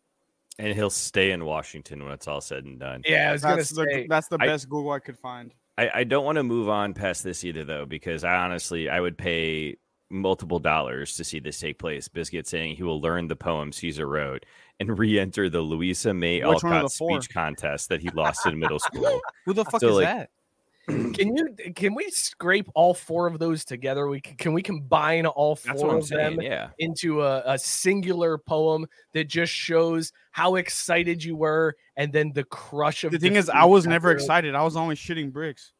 and he'll stay in Washington when it's all said and done. Yeah, I was going to That's the that's the I- best Google I could find. I, I don't want to move on past this either though, because I honestly I would pay multiple dollars to see this take place. Biscuit saying he will learn the poem Caesar wrote and <laughs> re-enter the Louisa May Which Alcott speech contest that he lost in middle <laughs> school. Who the fuck So, is like, that? Can you can we scrape all four of those together? We can, can we combine all four what I'm of them. Yeah. into a, a singular poem that just shows how excited you were and then the crush of The thing is, I was never excited. I was always shitting bricks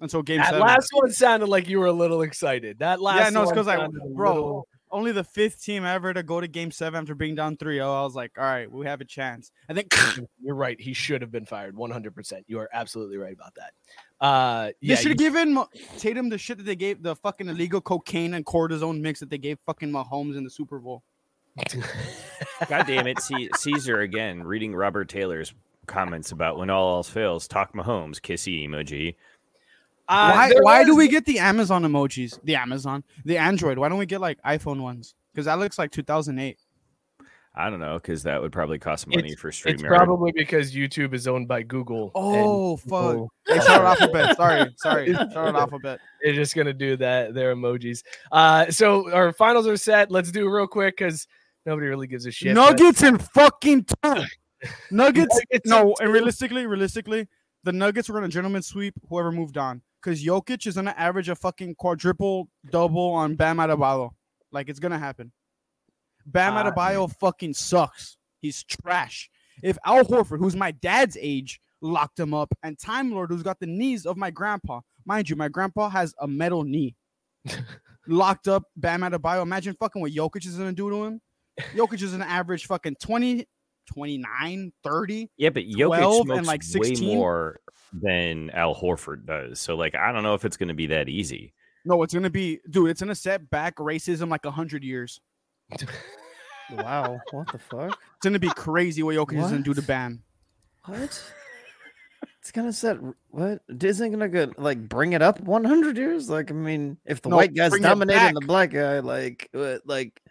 until game That seven. last one sounded like you were a little excited. That last yeah, no, it's because I, bro, little- only the fifth team ever to go to game seven after being down 3 0. I was like, all right, we have a chance. I think you're right. He should have been fired 100%. You are absolutely right about that. Uh, they should have given Tatum the shit that they gave the fucking illegal cocaine and cortisone mix that they gave fucking Mahomes in the Super Bowl. you- <laughs> God damn it, C- Caesar again reading Robert Taylor's comments about when all else fails, talk Mahomes, kissy emoji. Uh, why there why do we get the Amazon emojis? The Amazon, the Android. Why don't we get like iPhone ones? Because that looks like 2008. I don't know, because that would probably cost money for It's probably because YouTube is owned by Google. Oh fuck! people- Hey, shout out Alphabet. Sorry, sorry. Shout out Alphabet. They're just gonna do that. Their emojis. Uh, so our finals are set. Let's do it real quick because nobody really gives a shit. but- Nuggets and fucking time. <laughs> Nuggets. Nuggets no, and and realistically, realistically, the Nuggets were gonna gentleman sweep whoever moved on. Because Jokic is gonna average a fucking quadruple double on Bam Adebayo. Like it's gonna happen. Bam Uh, Adebayo fucking sucks. He's trash. If Al Horford, who's my dad's age, locked him up, and Time Lord, who's got the knees of my grandpa, mind you, my grandpa has a metal knee, <laughs> locked up Bam Adebayo. Imagine fucking what Jokic is gonna do to him. Jokic is an average fucking 20, 29, 30. Yeah, but 12 Jokic and, smokes like, way more than Al Horford does. So, like, I don't know if it's going to be that easy. No, it's gonna be, dude. It's gonna set back racism like a hundred years. <laughs> Wow, what the fuck? It's gonna be crazy what Jokic is gonna do to What? Bam. What? <laughs> It's gonna set what? Isn't gonna go, like bring it up 100 years? Like, I mean, if the No, white guy's dominating the black guy, like, uh, like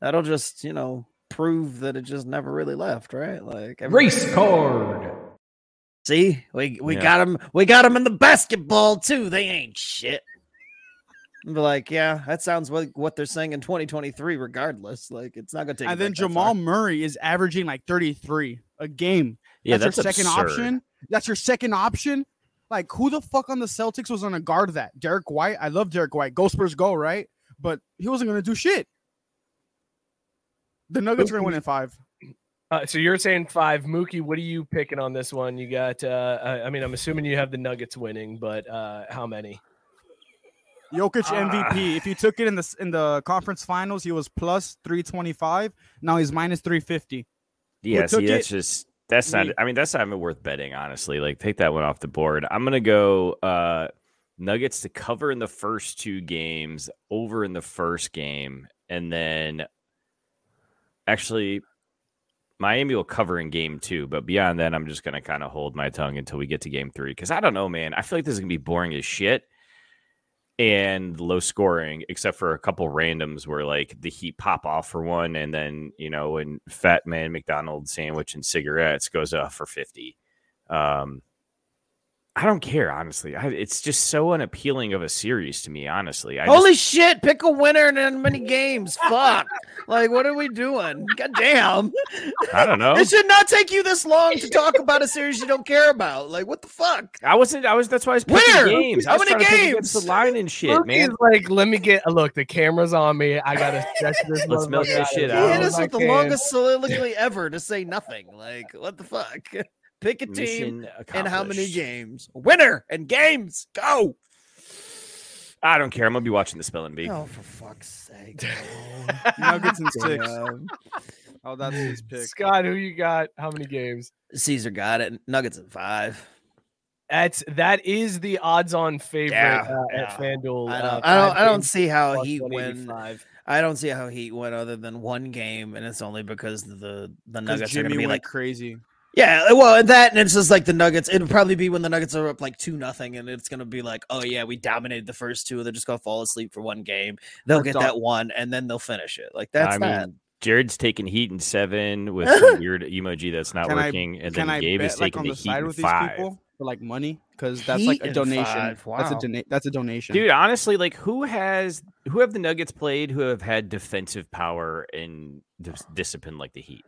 that'll just you know prove that it just never really left, right? Like, every- Race card. See, we we Yeah. got him. We got him in the basketball too. They ain't shit. And Be like, yeah, that sounds like what they're saying in 2023. Regardless, like it's not gonna take. and then Jamal far. Murray is averaging like 33 a game. Yeah, that's, that's, your second absurd. option. That's your second option. Like, who the fuck on the Celtics was gonna guard that? Derrick White. I love Derrick White. Go Spurs, go! Right, but he wasn't gonna do shit. The Nuggets are gonna win in five. Uh, so you're saying five, Mookie. What are you picking on this one? You got. Uh, I I mean, I'm assuming you have the Nuggets winning, but uh, how many? Jokic Ah. MVP. If you took it in the in the conference finals, he was plus 325. Now he's minus 350. Yeah, took see, that's it? just that's not. I mean, that's not even worth betting, honestly. Like, take that one off the board. I'm gonna go uh Nuggets to cover in the first two games, over in the first game, and then actually Miami will cover in game two. But beyond that, I'm just gonna kind of hold my tongue until we get to game three because I don't know, man. I feel like this is gonna be boring as shit and low scoring, except for a couple randoms where like the Heat pop off for one, and then you know when Fat Man McDonald's sandwich and cigarettes goes off for fifty. Um, I don't care honestly. I, it's just so unappealing of a series to me. Honestly, I Holy just, shit! Pick a winner in as many games. Fuck! like, what are we doing? God damn! I don't know. It should not take you this long to talk about a series you don't care about. Like, what the fuck? I wasn't. I was. That's why I was picking Where? games. I How was many trying to pick against games? The line and shit, Mookie's man. like, let me get. a Look, the camera's on me. I gotta <laughs> stretch this. Let's milk this shit as He out. long hit us with the longest soliloquy ever to say nothing. Like, what the fuck? <laughs> Pick a team and how many games? Winner and games. Go! I don't care. I'm gonna be watching the spelling bee. Oh, for fuck's sake! <laughs> Nuggets in six. Oh, that's his pick. Scott, who you got? How many games? Caesar got it. Nuggets at five. That's that is the odds-on favorite Yeah, uh, yeah. at FanDuel. I uh, don't. I don't. I don't see how he Heat win. I don't see how he went other than one game, and it's only because the the Because Nuggets are gonna be went like, crazy. Yeah, uh, well, that, and it's just like the Nuggets. It'll probably be when the Nuggets are up like two nothing, and it's gonna be like, oh yeah, we dominated the first two. They're just gonna fall asleep for one game. They'll get that one, and then they'll finish it. Like that's I that. mean, Jared's taking Heat in seven <laughs> with some weird emoji that's not Can I- working, and then I Gabe is bet like taking on the the Heat side in with these five. people for like money? Because that's Heat like a donation. five, That's a wow. donate. That's a donation. Dude, honestly, like who has who have the Nuggets played who have had defensive power and dis- discipline like the Heat?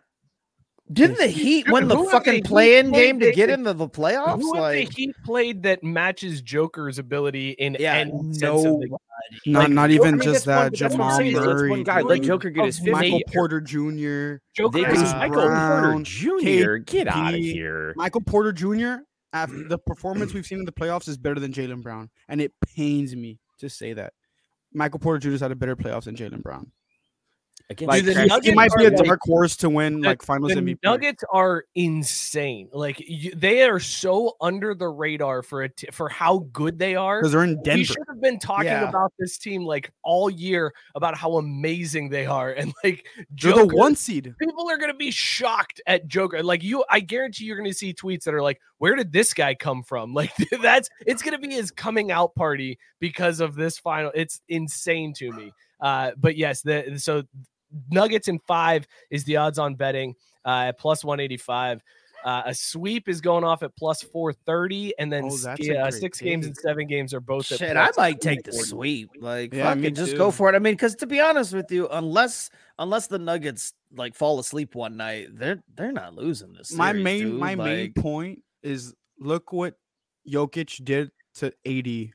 Didn't the Heat win the fucking the play-in game to get could- into the playoffs? Who have Like, the Heat played that matches Joker's ability in Yeah, any sense of the no. not like, not Joker- even I mean, just that. that's what I'm Jamal saying, that's Murray, one guy. Let Joker get his of 50. Michael Porter Jr. Joker They is Michael Brown, Porter Jr. Get out of here. Michael Porter Jr. After the performance we've seen in the playoffs is better than Jaylen Brown, and it pains me to say that. Michael Porter Jr. has had a better playoffs than Jaylen Brown. Against Like the he- he, might be a are, like- dark horse to win the- like Finals the MVP. Nuggets are insane. Like you, they are so under the radar for it for how good they are. because they're in Denver. We Denver. should have been talking Yeah. about this team like all year about how amazing they are, and like They're the one seed. people are gonna be shocked at Joker. Like you, I guarantee you're gonna see tweets that are like, "Where did this guy come from?" <laughs> Like that's it's gonna be his coming out party because of this final. It's insane to me. Uh, but yes, the so Nuggets in five is the odds on betting uh, at plus one eighty five. Uh, a sweep is going off at plus 430, and then Oh, s- that's a six games and seven games are both at Shit, I might take the sweep. Like, Yeah, me fucking just go for it. I mean, because to be honest with you, unless unless the Nuggets like fall asleep one night, they're they're not losing this. my main dude. my main point is look what Jokic did to AD.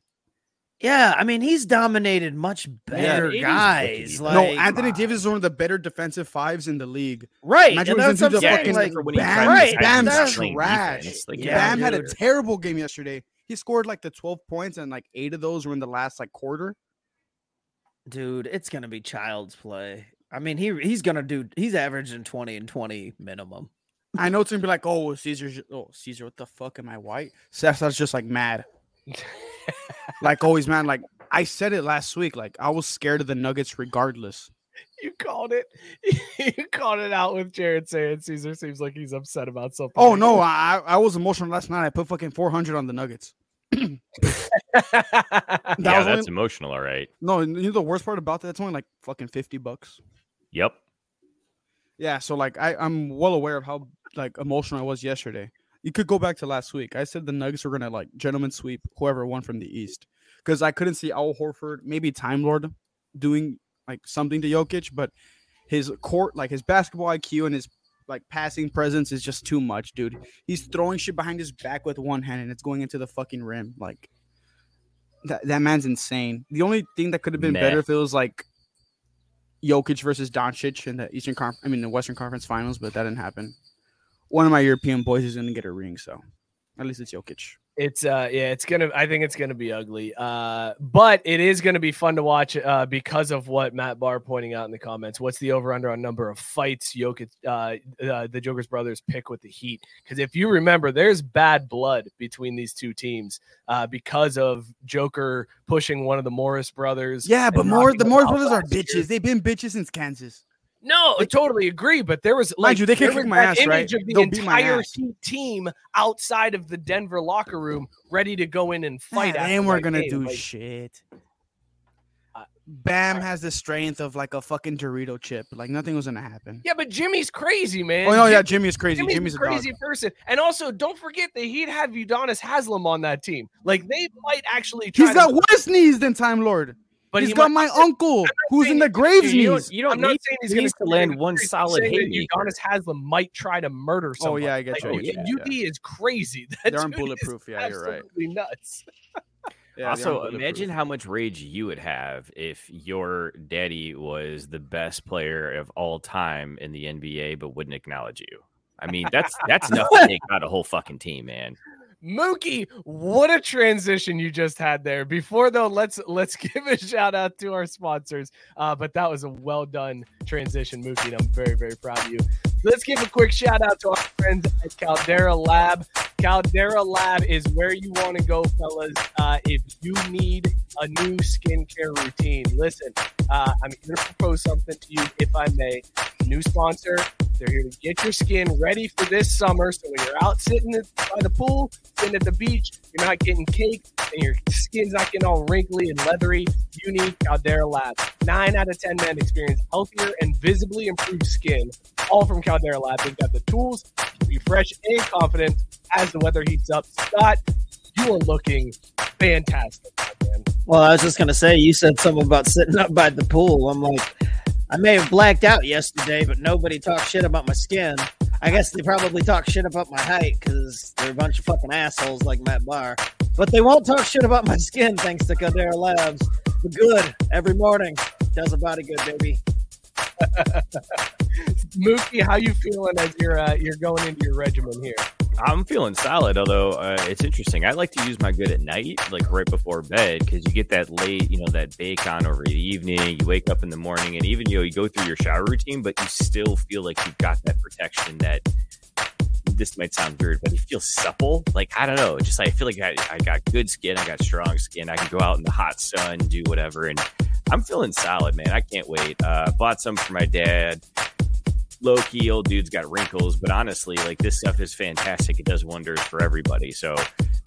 Yeah, I mean, he's dominated much better 80's guys. Like, no, Anthony on. Davis is one of the better defensive fives in the league. right? Imagine And what that's he's what I'm the saying. fucking- Like, for when Bam, right, Bam's start that's trash. Like, Yeah, yeah, Bam had a terrible game yesterday. He scored like the 12 points and like eight of those were in the last like quarter. dude, it's gonna be child's play. I mean, he he's gonna do. He's averaging twenty and twenty minimum. I know it's gonna be like, oh, Caesar's oh Caesar, what the fuck am I white? Seth's just like mad. <laughs> like always, man. Like I said it last week. Like I was scared of the Nuggets regardless. You called it. <laughs> You called it out with Jared saying Caesar seems like he's upset about something. Oh no, I I was emotional last night. I put fucking four hundred on the Nuggets. no. <laughs> That yeah, was that's only- emotional, all right. No, you know the worst part about that? It's only like fucking fifty bucks. Yep. Yeah, so like I I'm well aware of how like emotional I was yesterday. You could go back to last week. I said the Nuggets were gonna like gentleman sweep whoever won from the East because I couldn't see Al Horford, maybe Time Lord, doing like something to Jokic, but his court, like his basketball IQ and his like passing presence is just too much, dude. He's throwing shit behind his back with one hand and it's going into the fucking rim. Like that that man's insane. The only thing that could have been Meh. better if it was like Jokic versus Doncic in the Eastern Conference, I mean the Western Conference Finals, but that didn't happen. One of my European boys is gonna get a ring, so at least it's Jokic. It's uh yeah, it's gonna I think it's gonna be ugly. Uh but it is gonna be fun to watch uh because of what Matt Barr pointing out in the comments. What's the over under on number of fights Jokic uh, uh the Joker's brothers pick with the Heat? Because if you remember, there's bad blood between these two teams uh because of Joker pushing one of the Morris brothers. Yeah, but more the Morris brothers are last year. bitches. They've been bitches since Kansas. No, I totally agree. But there was like you, they can kick my ass, right? image of the They'll entire ass. Heat team outside of the Denver locker room, ready to go in and fight. After and we're gonna game. do Like, shit. Bam has the strength of like a fucking Dorito chip. Like nothing was gonna happen. Yeah, but Jimmy's crazy, man. Oh no, yeah, Jim- Jimmy is crazy. Jimmy's, Jimmy's, a crazy dog. person. And also, don't forget that he'd have Udonis Haslam on that team. Like they might actually try He's to, got worse knees than Time Lord. But He's he got might- my <laughs> uncle who's in the graves You don't, knees. you don't I'm not need, saying he's going to land one solid saying that haymaker. Udonis Haslam might try to murder Oh someone. yeah, I get you. I get you, <laughs> UD is crazy. That They aren't dude is bulletproof. Yeah, you're right. absolutely nuts. <laughs> Yeah, also, imagine how much rage you would have if your daddy was the best player of all time in the NBA, but wouldn't acknowledge you. I mean, that's that's enough to take out a whole fucking team, man. Mookie, what a transition you just had there. Before though, let's let's <laughs> give a shout out to our sponsors. Uh, but that was a well done transition, Mookie, and I'm very very proud of you. Let's give a quick shout out to our friends at Caldera Lab. Caldera Lab is where you want to go, fellas. Uh, if you need a new skincare routine, listen. Uh, I'm going to propose something to you, if I may. New sponsor. They're here to get your skin ready for this summer. So when you're out sitting by the pool, sitting at the beach, you're not getting caked and your skin's not getting all wrinkly and leathery. You need Caldera Lab. Nine out of 10 men experience healthier and visibly improved skin, all from Caldera Lab. They've got the tools to be fresh and confident as the weather heats up. Scott, you are looking fantastic, man. Well, I was just gonna say, you said something about sitting up by the pool. I'm like, I may have blacked out yesterday, but nobody talked shit about my skin. I guess they probably talk shit about my height because they're a bunch of fucking assholes like Matt Barr. But they won't talk shit about my skin thanks to Caldera Labs. The good every morning does a body good, baby. <laughs> Mookie, how you feeling as you're uh, you're going into your regimen here? I'm feeling solid, although uh, it's interesting. I like to use my good at night, like right before bed, because you get that late, you know, that bake on over the evening. You wake up in the morning, and even you know, you go through your shower routine, but you still feel like you've got that protection. That this might sound weird, but it feels supple. Like I don't know, just I feel like I, I got good skin, I got strong skin. I can go out in the hot sun, do whatever, and I'm feeling solid, man. I can't wait. Uh, bought some for my dad low key old dude's got wrinkles, but honestly, like this stuff is fantastic. It does wonders for everybody. So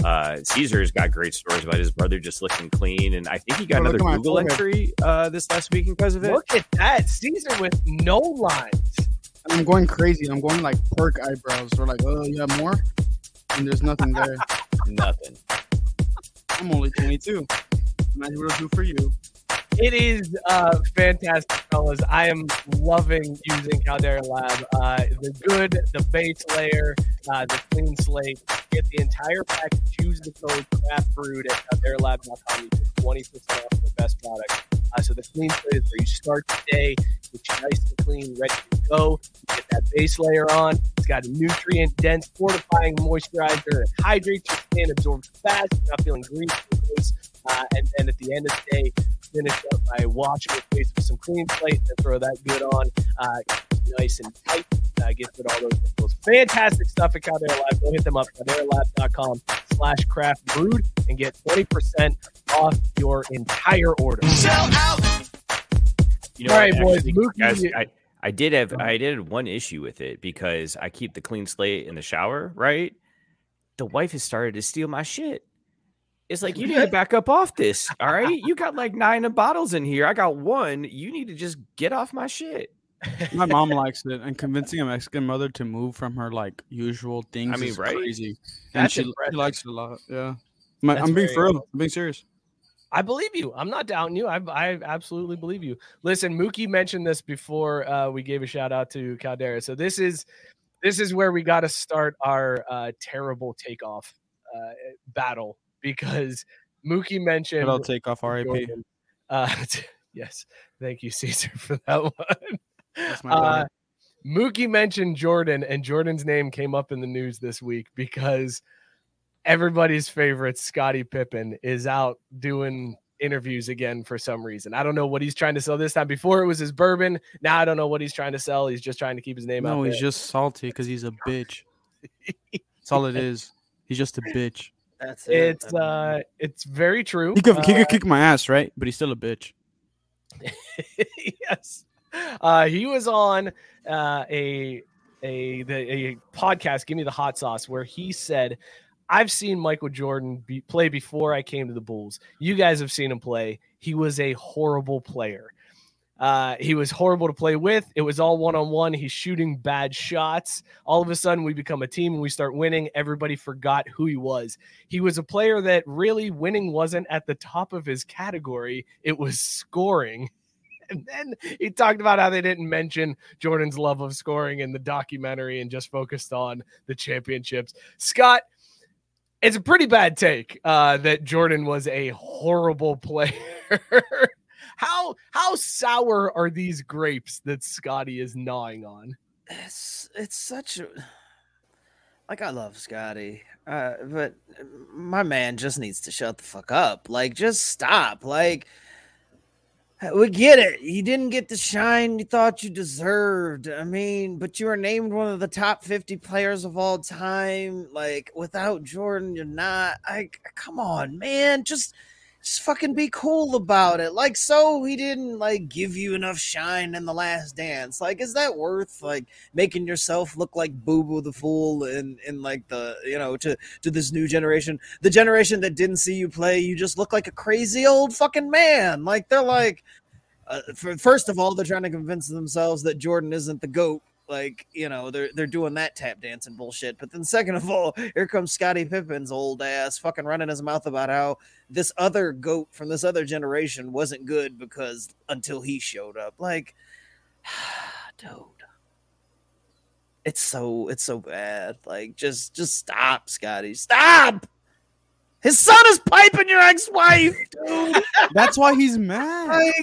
uh Caesar's got great stories about his brother just looking clean, and I think he got Oh, another Google forehead. entry uh this last week because of it. Look at that, Caesar with no lines. I'm going crazy. I'm going like perk eyebrows. We're like, oh, you have more? And there's nothing there. <laughs> Nothing. I'm only 22. Imagine what it'll do for you. It is uh, fantastic, fellas. I am loving using Caldera Lab. Uh, the good, the base layer, uh, the clean slate. Get the entire package. Use the code craft brewed at calderalab.com. You get 20% off the best product. Uh, so the clean slate is where you start the day, get you nice and clean, ready to go. You get that base layer on. It's got a nutrient dense, fortifying moisturizer. It hydrates your skin, absorbs fast. You're not feeling greasy. Uh, and then at the end of the day, finish up by washing your face with some clean slate and throw that good on, uh, nice and tight. Uh, get rid all those wrinkles. Fantastic stuff at Caldera Lab. Go hit them up, calderalab.com slash craft brewed and get 20% off your entire order. Sell out. You know, All right, I boys, actually- Mookie- guys, I, I did have I did have one issue with it because I keep the clean slate in the shower, right? The wife has started to steal my shit. It's like you need to <laughs> back up off this. All right. You got like nine bottles in here. I got one. You need to just get off my shit. My mom <laughs> likes it, and convincing a Mexican mother to move from her like usual things mean, is right? crazy. And That's she, she likes it a lot. Yeah, My- I'm being for real. I'm being serious. I believe you. I'm not doubting you. I, I absolutely believe you. Listen, Mookie mentioned this before uh, we gave a shout out to Caldera. So this is this is where we got to start our uh, terrible takeoff uh, battle because Mookie mentioned. But I'll take off RIP. Uh, <laughs> yes, thank you, Caesar, for that one. That's my Uh. Mookie mentioned Jordan, and Jordan's name came up in the news this week because everybody's favorite Scottie Pippen is out doing interviews again for some reason. I don't know what he's trying to sell this time. Before it was his bourbon. Now I don't know what he's trying to sell. He's just trying to keep his name out. No, he's there. just salty because he's a bitch. <laughs> That's all it is. He's just a bitch. That's it. It's uh, it's very true. He could, he Uh, could kick my ass, right? But he's still a bitch. <laughs> yes. Uh, he was on uh, a a the, a podcast, Give Me the Hot Sauce, where he said, "I've seen Michael Jordan be, play before I came to the Bulls. You guys have seen him play. He was a horrible player. Uh, he was horrible to play with. It was all one on one. He's shooting bad shots. All of a sudden, we become a team and we start winning. Everybody forgot who he was. He was a player that really winning wasn't at the top of his category. It was scoring." <laughs> And then he talked about how they didn't mention Jordan's love of scoring in the documentary and just focused on the championships. Scott, it's a pretty bad take uh, that Jordan was a horrible <laughs> player. How how sour are these grapes that Scottie is gnawing on? it's it's such a like I love Scottie, uh, but my man just needs to shut the fuck up. Like, just stop. Like, we get it. You didn't get the shine you thought you deserved. I mean, but you were named one of the top 50 players of all time. Like, without Jordan, you're not. Like, come on, man. Just just fucking be cool about it. Like, so he didn't like give you enough shine in the last dance. Like, is that worth like making yourself look like Boo Boo the Fool and in like the you know to to this new generation, the generation that didn't see you play, you just look like a crazy old fucking man. Like they're like, uh, for, first of all, they're trying to convince themselves that Jordan isn't the goat. Like you know they're they're doing that tap dancing bullshit. But then second of all, here comes Scottie Pippen's old ass fucking running his mouth about how this other goat from this other generation wasn't good because until he showed up. Like, <sighs> dude it's so it's so bad. Like just just stop, Scottie. Stop. His son is piping your ex-wife, dude. <laughs> That's why he's mad. Like,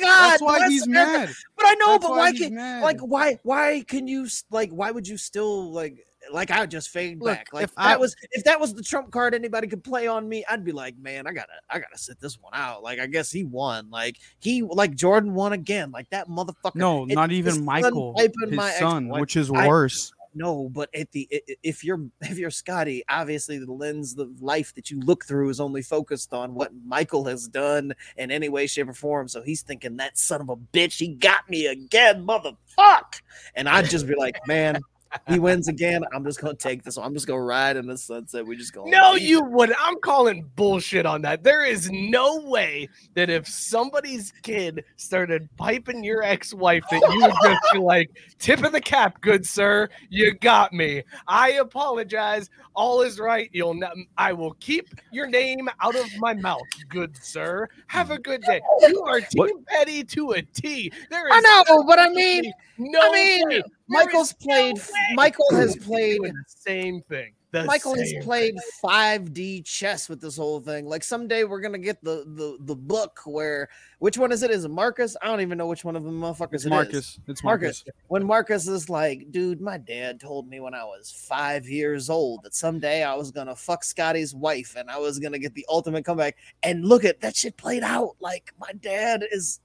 God, That's why he's mad. But I know, That's but why why can mad. like why why can you like why would you still like like I would just fade Look, back? Like if that I- was if that was the trump card anybody could play on me, I'd be like, man, I gotta I gotta sit this one out. Like I guess he won. Like he like Jordan won again. Like that motherfucker. No, not even Michael, his son, ex-wife. which is worse. No, but at the if you're <laughs> if you're Scottie, obviously the lens of life that you look through is only focused on what Michael has done in any way, shape, or form. So he's thinking that son of a bitch, he got me again, motherfuck. And I'd just be like, man, he wins again. I'm just gonna take this. one. I'm just gonna ride in the sunset. We just go. No, you would. I'm calling bullshit on that. There is no way that if somebody's kid started piping your ex-wife, that you would just be like, "Tip of the cap, good sir, you got me. I apologize. All is right. You'll not. I will keep your name out of my mouth, good sir. Have a good day. You are Team What- Petty to a T. There I know, but I mean, no. I mean, way. Michael's is no played. Michael has played. The same thing. The Michael has played 5D chess with this whole thing. Like someday we're gonna get the the the book where which one is it? Is it Marcus? I don't even know which one of them motherfuckers It's it is. Marcus. It's Marcus. Marcus. When Marcus is like, dude, my dad told me when I was five years old that someday I was gonna fuck Scottie's wife and I was gonna get the ultimate comeback. And look at that shit played out. Like my dad is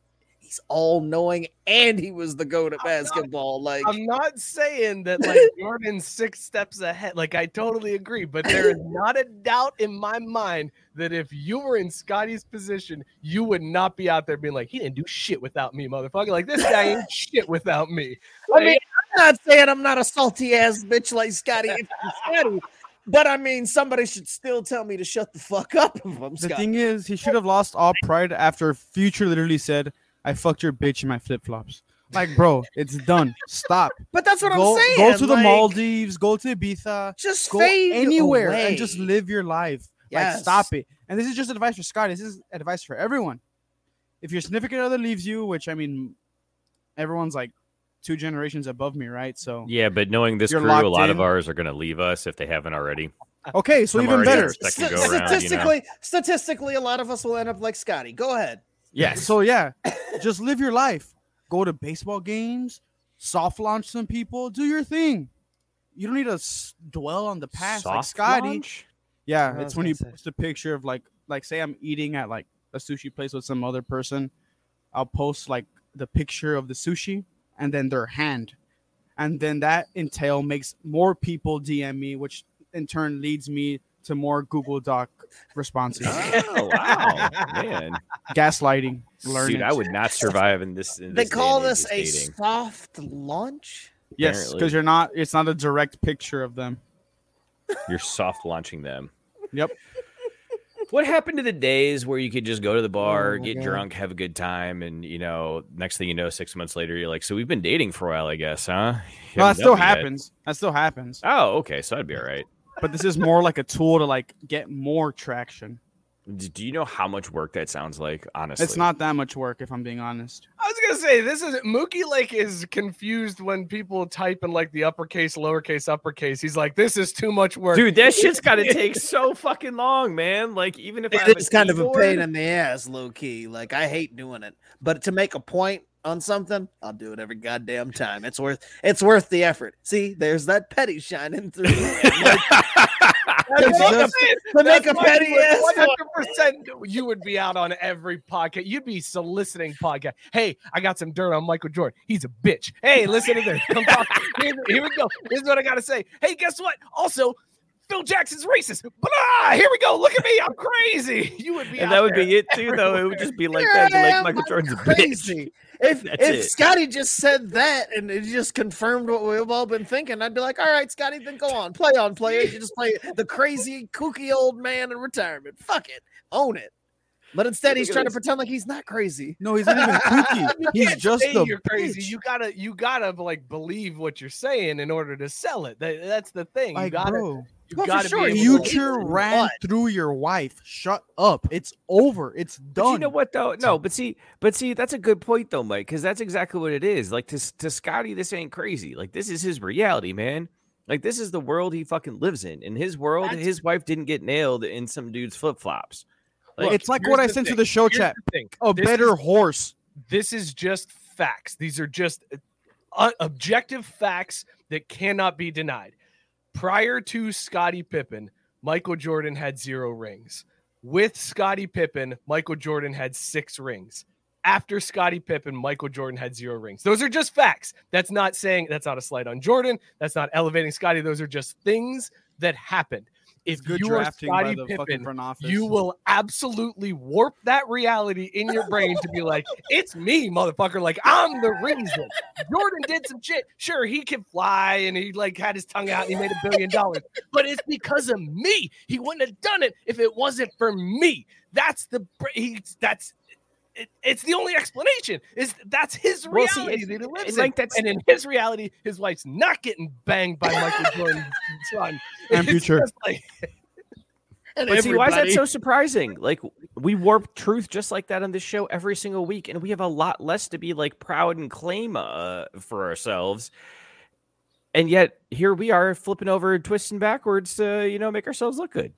he's all knowing and he was the goat at basketball. Like I'm not saying that like Jordan's six steps ahead. Like I totally agree, but there is not a doubt in my mind that if you were in Scottie's position, you would not be out there being like, he didn't do shit without me, motherfucker. Like this guy ain't shit without me. I mean, I'm not saying I'm not a salty ass bitch like Scottie. <laughs> Scottie, but I mean, somebody should still tell me to shut the fuck up if I'm The Scottie. thing is, he should have lost all pride after Future literally said, "I fucked your bitch in my flip flops." Like, bro, it's done. Stop. <laughs> but that's what go, I'm saying. go to the like, Maldives. Go to Ibiza. Just Go fade anywhere away. and just live your life. Like, stop it. And this is just advice for Scott. This is advice for everyone. If your significant other leaves you, which I mean, everyone's like two generations above me, right? So Yeah, but knowing this crew, a locked lot of ours are going to leave us if they haven't already. okay, so Some even better. St- go around, you know? statistically, statistically, a lot of us will end up like Scottie. Go ahead. Yes. So yeah, just live your life. Go to baseball games, soft launch some people, do your thing. You don't need to s- dwell on the past like Soft Scottie. launch? Yeah, I it's was when you say. post a picture of like like say I'm eating at like a sushi place with some other person. I'll post like the picture of the sushi and then their hand. And then that entail makes more people DM me, which in turn leads me to more Google Doc responses. Oh wow, man! <laughs> Gaslighting. Learn Dude, it. I would not survive in this. In They this call this a dating. soft launch. Yes, because you're not. It's not a direct picture of them. You're soft launching them. Yep. What happened to the days where you could just go to the bar, Oh get God. drunk, have a good time, and you know, next thing you know, six months later, you're like, "So we've been dating for a while, I guess, huh?" You No, that still done it yet." happens. That still happens. Oh, okay, so I'd be all right. But this is more like a tool to like get more traction. Do you know how much work that sounds like? Honestly, It's not that much work, if I'm being honest. I was gonna say this is Mookie like is confused when people type in like the uppercase, lowercase, uppercase. He's like, this is too much work. Dude, that shit's got to <laughs> take so fucking long, man. Like, even if It is a kind of a pain in the ass, low key. Like I hate doing it, but to make a point on something, I'll do it every goddamn time. It's worth it's worth the effort. See, there's that petty shining through. <laughs> Like, That's It's what just- to make a petty you would ass 100% you would be out on every podcast. You'd be soliciting podcast. Hey, I got some dirt on Michael Jordan. He's a bitch. Hey, listen to this. Come talk. <laughs> Here, here we go. This is what I gotta say. Hey, guess what? Also, Phil Jackson's racist. Blah. Here we go. Look at me. I'm crazy. <laughs> You would be. and that would there be it too, though. It would just be like Here that. Like Michael Jordan's <laughs> crazy. If That's if it. Scottie just said that and it just confirmed what we've all been thinking, I'd be like, all right, Scottie, then go on, play on, player. You just play the crazy, kooky old man in retirement. Fuck it, own it. But instead, he's trying to pretend like he's not crazy. No, he's not even <laughs> kooky. He's just the you're crazy. You gotta, you gotta like believe what you're saying in order to sell it. That, that's the thing. You gotta, bro, you Well, gotta sure, be you to- future What? ran through your wife. Shut up. It's over. It's done. But you know what though? No, but see, but see, that's a good point though, Mike, because that's exactly what it is. Like to to Scottie, this ain't crazy. Like this is his reality, man. Like this is the world he fucking lives in. In his world, That's- his wife didn't get nailed in some dude's flip flops. Look, it's like what I the sent to the show Here's chat. the. A This better is- horse. this is just facts. These are just uh, objective facts that cannot be denied. Prior to Scottie Pippen, Michael Jordan had zero rings. With Scottie Pippen, Michael Jordan had six rings. After Scottie Pippen, Michael Jordan had zero rings. Those are just facts. That's not saying that's not a slight on Jordan. That's not elevating Scottie. Those are just things that happened. If It's good you are drafting by Scottie the fucking Pippen, front office. you will absolutely warp that reality in your brain to be like, <laughs> it's me, motherfucker. Like, I'm the reason. Jordan did some shit. Sure, he can fly and he like had his tongue out and he made a billion dollars, but it's because of me. He wouldn't have done it if it wasn't for me. That's the he's that's it, it's the only explanation is that's his Well, see, reality that he lives in. like that's- and in his reality, his wife's not getting banged by Michael <laughs> Jordan's son. And future. like- <laughs> And But see, why is that so surprising? Like we warp truth just like that on this show every single week, and we have a lot less to be like proud and claim uh, for ourselves. And yet here we are flipping over, twisting backwards to you know make ourselves look good.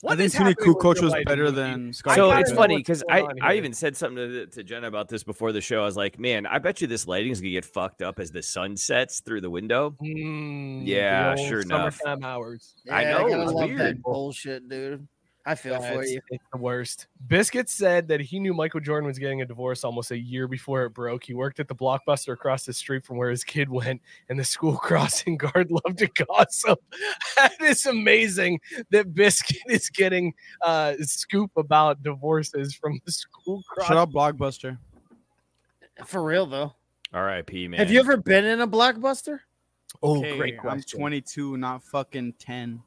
What I think is Toni happening Kukoc was better Mookie? than I Scottie so gotta it's funny because I, I even said something to, to Jenna about this before the show. I was like, man, I bet you this lighting's gonna get fucked up as the sun sets through the window. Mm, Yeah, old sure enough. Summertime hours. I know, gotta it's love weird. that bullshit, dude. I feel for That's- you. It's the worst. Biscuit said that he knew Michael Jordan was getting a divorce almost a year before it broke. He worked at the Blockbuster across the street from where his kid went, and the school <laughs> crossing guard loved to gossip. <laughs> that is amazing that Biscuit is getting uh, scoop about divorces from the school crossing. Shut up, Blockbuster. For real though. R.I.P. Man. Have you ever been in a blockbuster? Oh, Okay, great I'm 22, not fucking 10.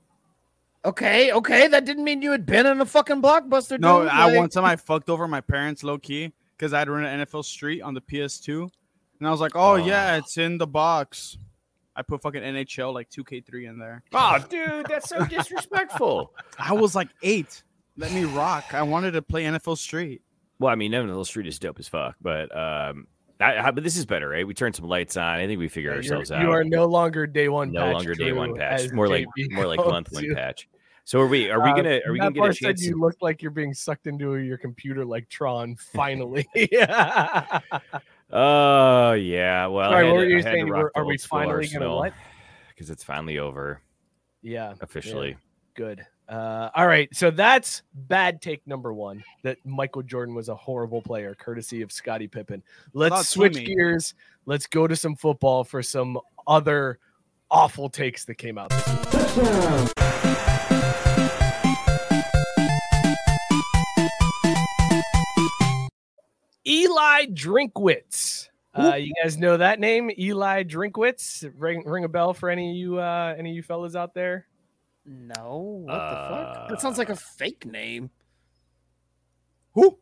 Okay, okay. That didn't mean you had been in a fucking blockbuster. No, dude. I Like- one time I fucked over my parents low key because I'd run an NFL Street on the PS2, and I was like, "Oh yeah, Oh. it's in the box." I put fucking NHL like 2K3 in there. Oh, dude, that's so disrespectful. <laughs> I was like eight. Let me rock. I wanted to play NFL Street. well, I mean, NFL Street is dope as fuck, but um, I, but this is better, right? We turned some lights on. I think we figure Yeah, ourselves out. You are no longer day one. no longer day one patch. More like more like month one patch. So are we? Are we Uh, gonna? Are we gonna get a said chance? You look like you're being sucked into your computer like Tron. <laughs> Finally. yeah. <laughs> Oh yeah. Well, Sorry, what were you saying? Were- are we finally gonna what? Because it's finally over Yeah. officially. Good. Uh, all right. So that's bad take number one that Michael Jordan was a horrible player, courtesy of Scottie Pippen. Let's Not switch swimming. gears. Let's go to some football for some other awful takes that came out. Eli Drinkwitz. Uh, you guys know that name, Eli Drinkwitz. Ring, ring a bell for any of you, uh, any of you fellas out there. No, what the fuck? That sounds Uh, like a fake name. Who?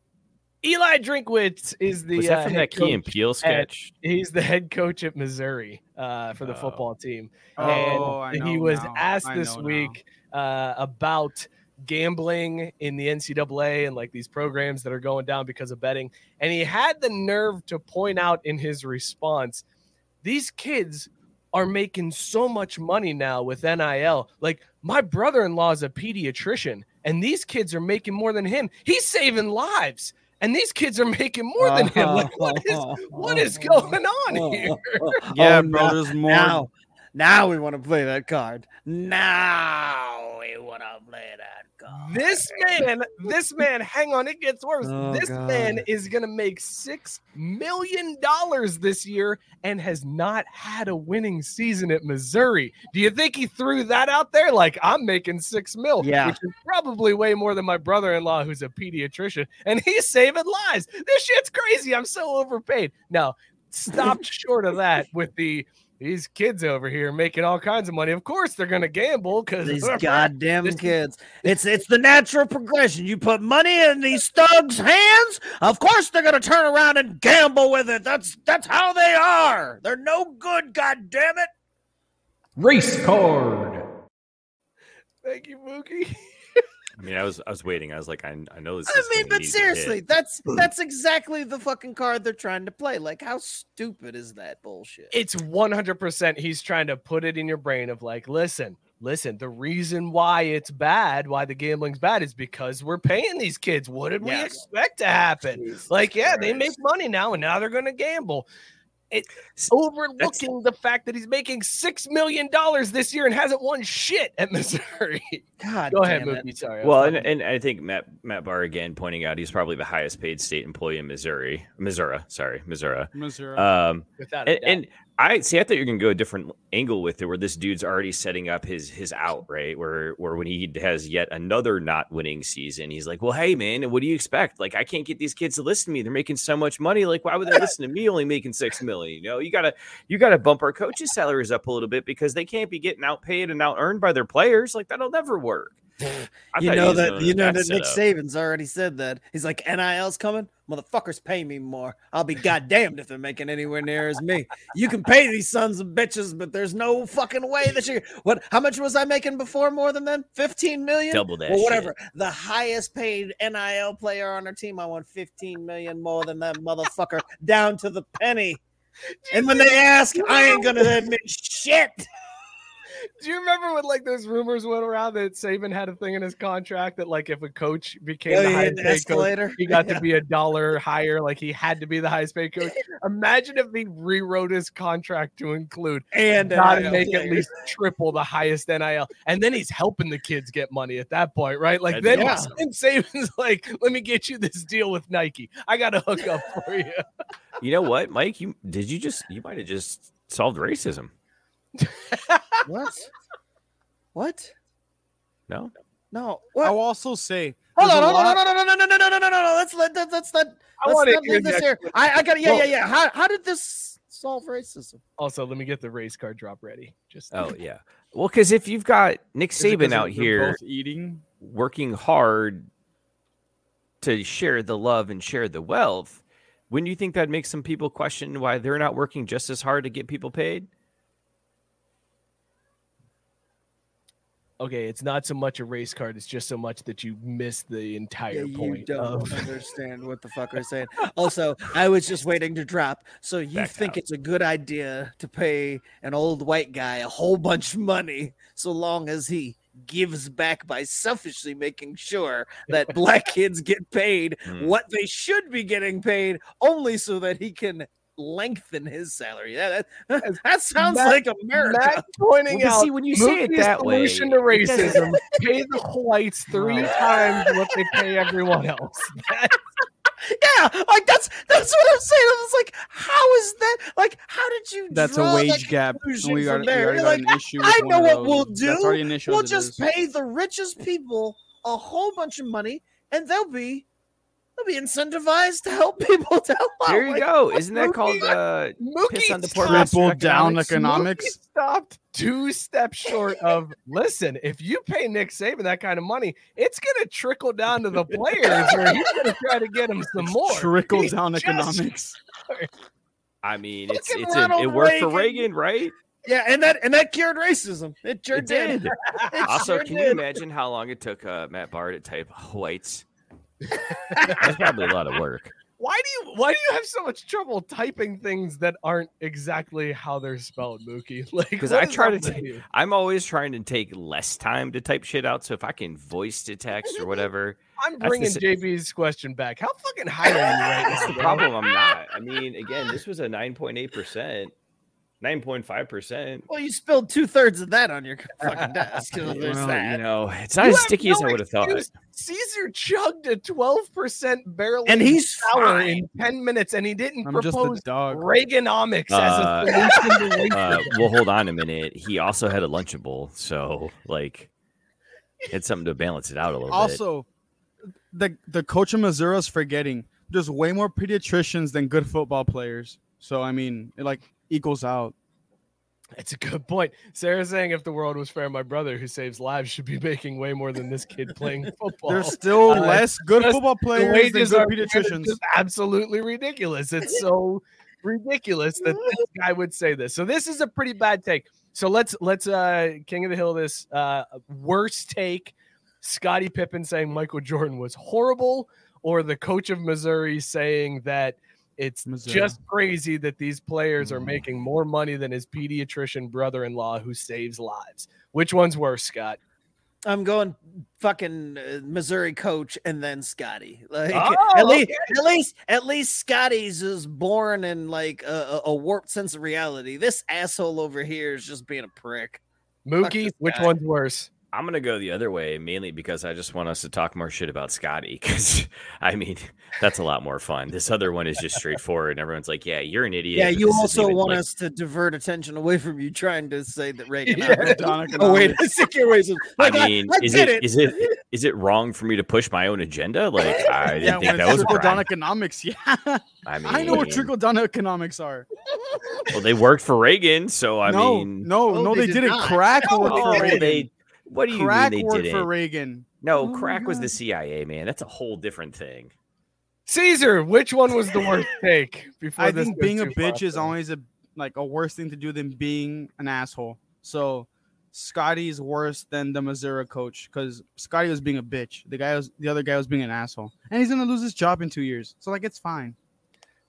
Eli Drinkwitz is the Was that uh, from that Key and coach Peele at- sketch? He's the head coach at Missouri uh, for the Oh. football team. Oh, I and he was now. asked this week uh, about gambling in the NCAA and like these programs that are going down because of betting. And he had the nerve to point out in his response these kids are making so much money now with NIL. Like, my brother in law is a pediatrician, and these kids are making more than him. He's saving lives. And these kids are making more than him. Like, what is what is <laughs> going on here? <laughs> Yeah, Oh, bro. no. There's more. Now, now we want to play that card. Now we want to play that This man, this man, hang on, it gets worse. Oh, this man is gonna make six million dollars this year and has not had a winning season at Missouri. Do you think he threw that out there? Like, I'm making six mil, Yeah. which is probably way more than my brother-in-law, who's a pediatrician, and he's saving lives. This shit's crazy. I'm so overpaid. No, stopped <laughs> short of that with the these kids over here making all kinds of money. Of course, they're gonna gamble because These <laughs> goddamn This- kids. It's it's the natural progression. You put money in these thugs' hands, of course they're gonna turn around and gamble with it. That's that's how they are. They're no good, god damn it. Race card. Thank you, Mookie. <laughs> I mean, I was I was waiting. I was like, I, I know this. I is mean, but need seriously, that's hmm. that's exactly the fucking card they're trying to play. Like, how stupid is that bullshit? it's 100% he's trying to put it in your brain of like listen listen the reason why it's bad why the gambling's bad is because we're paying these kids what did we expect to happen Jesus like yeah they make money now and now they're gonna gamble it overlooking the fact that he's making six million dollars this year and hasn't won shit at missouri <laughs> God go ahead damn it. Mookie. sorry Well, and, and I think Matt Matt Barr again pointing out he's probably the highest paid state employee in Missouri, Missouri, sorry, Missouri. Missouri. Um, and, and I see. I thought you were gonna go a different angle with it, where this dude's already setting up his his out, right? Where where when he has yet another not winning season, he's like, "Well, hey man, what do you expect? Like, I can't get these kids to listen to me. They're making so much money. Like, why would they listen to me? Only making six million? You know, you gotta you gotta bump our coaches' salaries up a little bit because they can't be getting outpaid and out earned by their players. Like, that'll never work." I You know that you know that that Nick setup. Saban's already said that. He's like, NIL's coming. Motherfuckers pay me more. I'll be goddamned if they're making anywhere near as me. You can pay these sons of bitches, but there's no fucking way that you <laughs> what how much was I making before more than them? 15 million? Double that. Well, shit. whatever. The highest paid NIL player on our team, I won 15 million more than that motherfucker down to the penny. And when they ask, I ain't gonna admit shit. Do you remember when like those rumors went around that Saban had a thing in his contract that like if a coach became Oh, the highest the paid coach, he got Yeah. to <laughs> be a dollar higher, like he had to be the highest paid coach. <laughs> Imagine if he rewrote his contract to include and got to NIL make at least triple the highest NIL, and then he's helping the kids get money at that point, right? Like then, Yeah. then Saban's like, "Let me get you this deal with Nike. I got to hook up for you." You know what, Mike? You did you just you might have just solved racism. What? What? No, No. What? I'll also say. Hold on, hold on, no, no, no, no, no, no, no, no, no, no. Let's let that, that's not. Let's not hear leave this here. I, I got to Yeah, yeah, yeah. How, how did this solve racism? Also, let me get the race card drop ready. Just oh yeah. Well, because if you've got Nick Is it 'cause Saban out here eating. working hard to share the love and share the wealth, wouldn't you think that makes some people question why they're not working just as hard to get people paid? Okay, it's not so much a race card; it's just so much that you miss the entire you point. don't of- <laughs> understand what the fuck we're saying. <laughs> Also, I was just waiting to drop. So you Back think out. it's a good idea to pay an old white guy a whole bunch of money so long as he gives back by selfishly making sure that <laughs> black kids get paid Hmm. what they should be getting paid only so that he can lengthen his salary. Yeah, that, <laughs> that sounds Matt- like America. Matt pointing Well, out see, when you say it Mookie's that way, solution to racism: <laughs> pay the whites three times what they pay everyone else. <laughs> Yeah, like that's that's what I'm saying. I was like, how is that? Like, how did you? That's a draw that wage gap. and We from got, we there? Like, issue. I know what we'll do. already an issue We'll just pay the richest people a whole bunch of money, and they'll be they'll be incentivized to help <laughs> people to help out. There you Like, go. Isn't that Mookie- called uh, piss on the Mookie poor Triple down economics? economics. Mookie stopped two steps short of <laughs> listen. If you pay Nick Saban that kind of money, it's gonna trickle down to the players, or he's gonna try to get him some more. Trickle He's down just- economics. <laughs> I mean, it's Fucking it's a, it worked for Reagan. Reagan, right? Yeah, and that and that cured racism. It sure It did. did. It Also, sure can you imagine how long it took uh, Matt Barr to type whites? That's probably a lot of work. Why do you why do you have so much trouble typing things that aren't exactly how they're spelled, Mookie? <laughs> Like 'Cause what I try to take, you? I'm always trying to take less time to type shit out. So if I can voice to text or <laughs> whatever, I'm that's the bringing sa- JB's question back. How fucking high are you right <laughs> that's now? the problem. I'm not. I mean, again, this was a 9.8 percent, 9.5 percent. Well, you spilled two thirds of that on your <laughs> fucking desk. so there's Well, that. you know, it's not You as have sticky as I would have thought. Caesar chugged a 12% barrel And he's sour in 10 minutes, and he didn't I'm just propose dog. Reaganomics Uh, as a solution to. <laughs> Uh, well, hold on a minute. He also had a Lunchable, so like, had something to balance it out a little bit. Also, the the coach of Missouri is forgetting there's way more pediatricians than good football players. So I mean, like equals out. That's a good point. Sarah's saying if the world was fair, my brother who saves lives should be making way more than this kid playing <laughs> football. There's still Uh, less good football players than good pediatricians. absolutely ridiculous. It's so ridiculous that this <laughs> guy would say this. So this is a pretty bad take. So let's let's uh King of the Hill this uh worst take. Scottie Pippen saying Michael Jordan was horrible, or the coach of Missouri saying that it's Missouri. just crazy that these players are Mm. making more money than his pediatrician brother-in-law who saves lives. Which one's worse, Scott? I'm going fucking uh, Missouri coach and then Scotty. <laughs> Like Oh, at least, okay. at least, at least Scotty's is born in like a, a, a warped sense of reality. This asshole over here is just being a prick. Mookie, which one's worse? I'm gonna go the other way, mainly because I just want us to talk more shit about Scotty. Because <laughs> I mean, that's a lot more fun. This other one is just straightforward. and Everyone's like, "Yeah, you're an idiot." Yeah, you also want like- us to divert attention away from you trying to say that Reagan. Yeah. <laughs> Oh wait, secure <laughs> racism. Like, I mean, is get it, is it is it wrong for me to push my own agenda? Like I didn't yeah, think that was trickle down economics. Yeah, I mean, I know what trickle down economics are. Well, they worked for Reagan, so I no, mean, no, Oh, no, they they, did didn't. not. Crack No, worked they for oh, Reagan. they. What do you Crack mean they worked didn't? for Reagan. No, Oh my crack was the God. CIA, man. That's a whole different thing. Caesar, which one was the worst <laughs> take? Before I this think goes being a too far bitch is always a like a worse thing to do than being an asshole. So Scotty's worse than the Missouri coach because Scotty was being a bitch. The guy was the other guy was being an asshole, and he's gonna lose his job in two years. So like it's fine.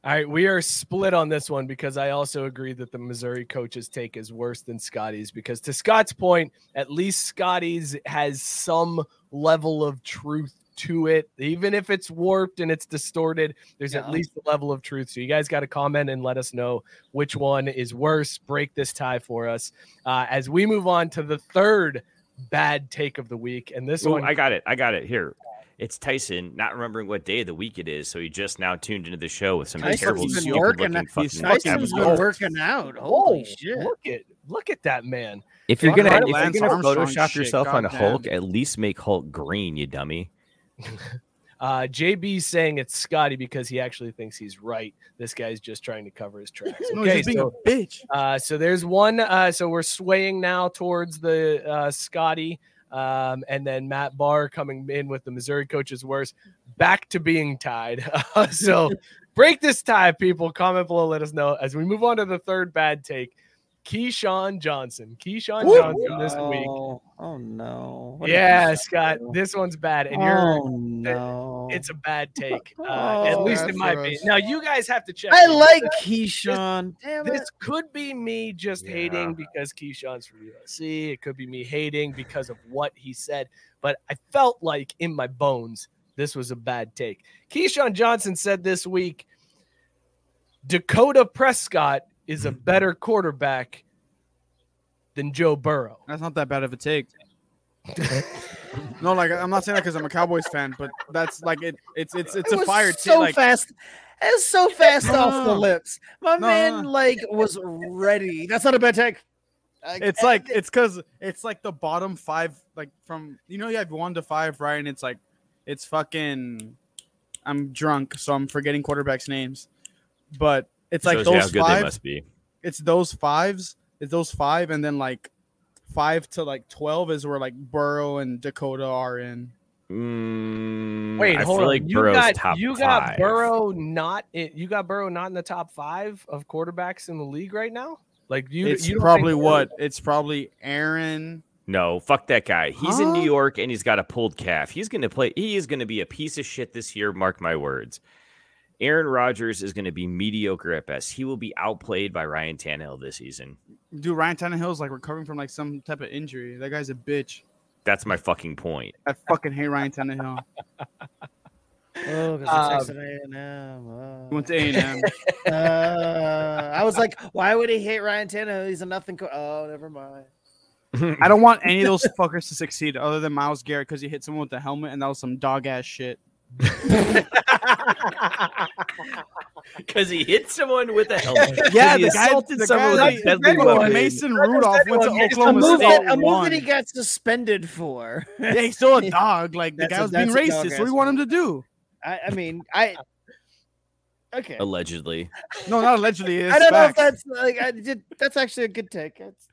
All right, we are split on this one because I also agree that the Missouri coach's take is worse than Scotty's. Because to Scott's point, at least Scotty's has some level of truth to it, even if it's warped and it's distorted. There's at least a level of truth. So you guys got to comment and let us know which one is worse. Break this tie for us uh, as we move on to the third bad take of the week, and this Ooh, one I got it. I got it. Here. It's Tyson not remembering what day of the week it is, so he just now tuned into the show with some Tyson's terrible, been working looking out- fucking Tyson's been episode. working out. Holy Whoa, shit. Look at look at that man. If you're gonna if you're gonna Photoshop shit, yourself on goddamn. Hulk, at least make Hulk green, you dummy. <laughs> Uh, JB saying it's Scotty because he actually thinks he's right. This guy's just trying to cover his tracks. No, Okay, he's being so, a bitch. uh, so there's one. Uh, so we're swaying now towards the uh, Scotty, um, and then Matt Barr coming in with the Missouri coach's worst, back to being tied. <laughs> so break this tie, people. Comment below, let us know as we move on to the third bad take. Keyshawn Johnson. Keyshawn Woo! Johnson this week. Oh, oh no. What Yeah, Scott, do? this one's bad, and you're Oh <laughs> no. it's a bad <laughs> take, uh, at Oh, least bad in my for opinion. Now you guys have to check. I me. like Keyshawn. Damn it. This could be me just Yeah. hating because Keyshawn's from USC. It could be me hating because of what he said, but I felt like in my bones this was a bad take. Keyshawn Johnson said this week, Dakota Prescott is a mm-hmm. better quarterback than Joe Burrow. That's not that bad of a take. <laughs> no, like I'm not saying that because I'm a Cowboys fan, but that's like it. It's it's it's It a was fire so take. Like fast. It was so fast No, off the no. lips. My No, man, no. like, was ready. That's not a bad take. Like, it's like it's because it's like the bottom five, like from you know you have one to five, right? And it's like it's fucking. I'm drunk, so I'm forgetting quarterbacks' names, but it's like Shows how those good they five. must be. It's those fives. It's those five, and then like five to like twelve is where like Burrow and Dakota are in. Mm, Wait, I hold feel on. like you Burrow's got top you got five. Burrow not in, you got Burrow not in the top five of quarterbacks in the league right now. Like you, it's you probably think- what? It's probably Aaron. No, fuck that guy. He's in New York and he's got a pulled calf. He's going to play. He is going to be a piece of shit this year. Mark my words. Aaron Rodgers is going to be mediocre at best. He will be outplayed by Ryan Tannehill this season. Dude, Ryan Tannehill's like recovering from like some type of injury. That guy's a bitch. That's my fucking point. I fucking hate Ryan Tannehill. Oh, because Um, it's A&M. He went to A and M. Oh. <laughs> Uh, I was like, why would he hate Ryan Tannehill? He's a nothing. Co- oh, never mind. I don't want any of those fuckers to succeed other than Myles Garrett because he hit someone with the helmet and that was some dog ass shit. Because he hit someone with a helmet. Yeah, he the guy- assaulted the someone guy- with the deadly guy- weapons. Oh, Mason Rudolph went to It's a A Oklahoma move, State. that, a move that he got suspended for. <laughs> Yeah, he's still a dog. Like the That's guy was being a dog racist. What do ass you want him to do? I, I mean, I. Okay. Allegedly. No, not allegedly. It's <laughs> I don't know if that's like I did. That's actually a good take. It's,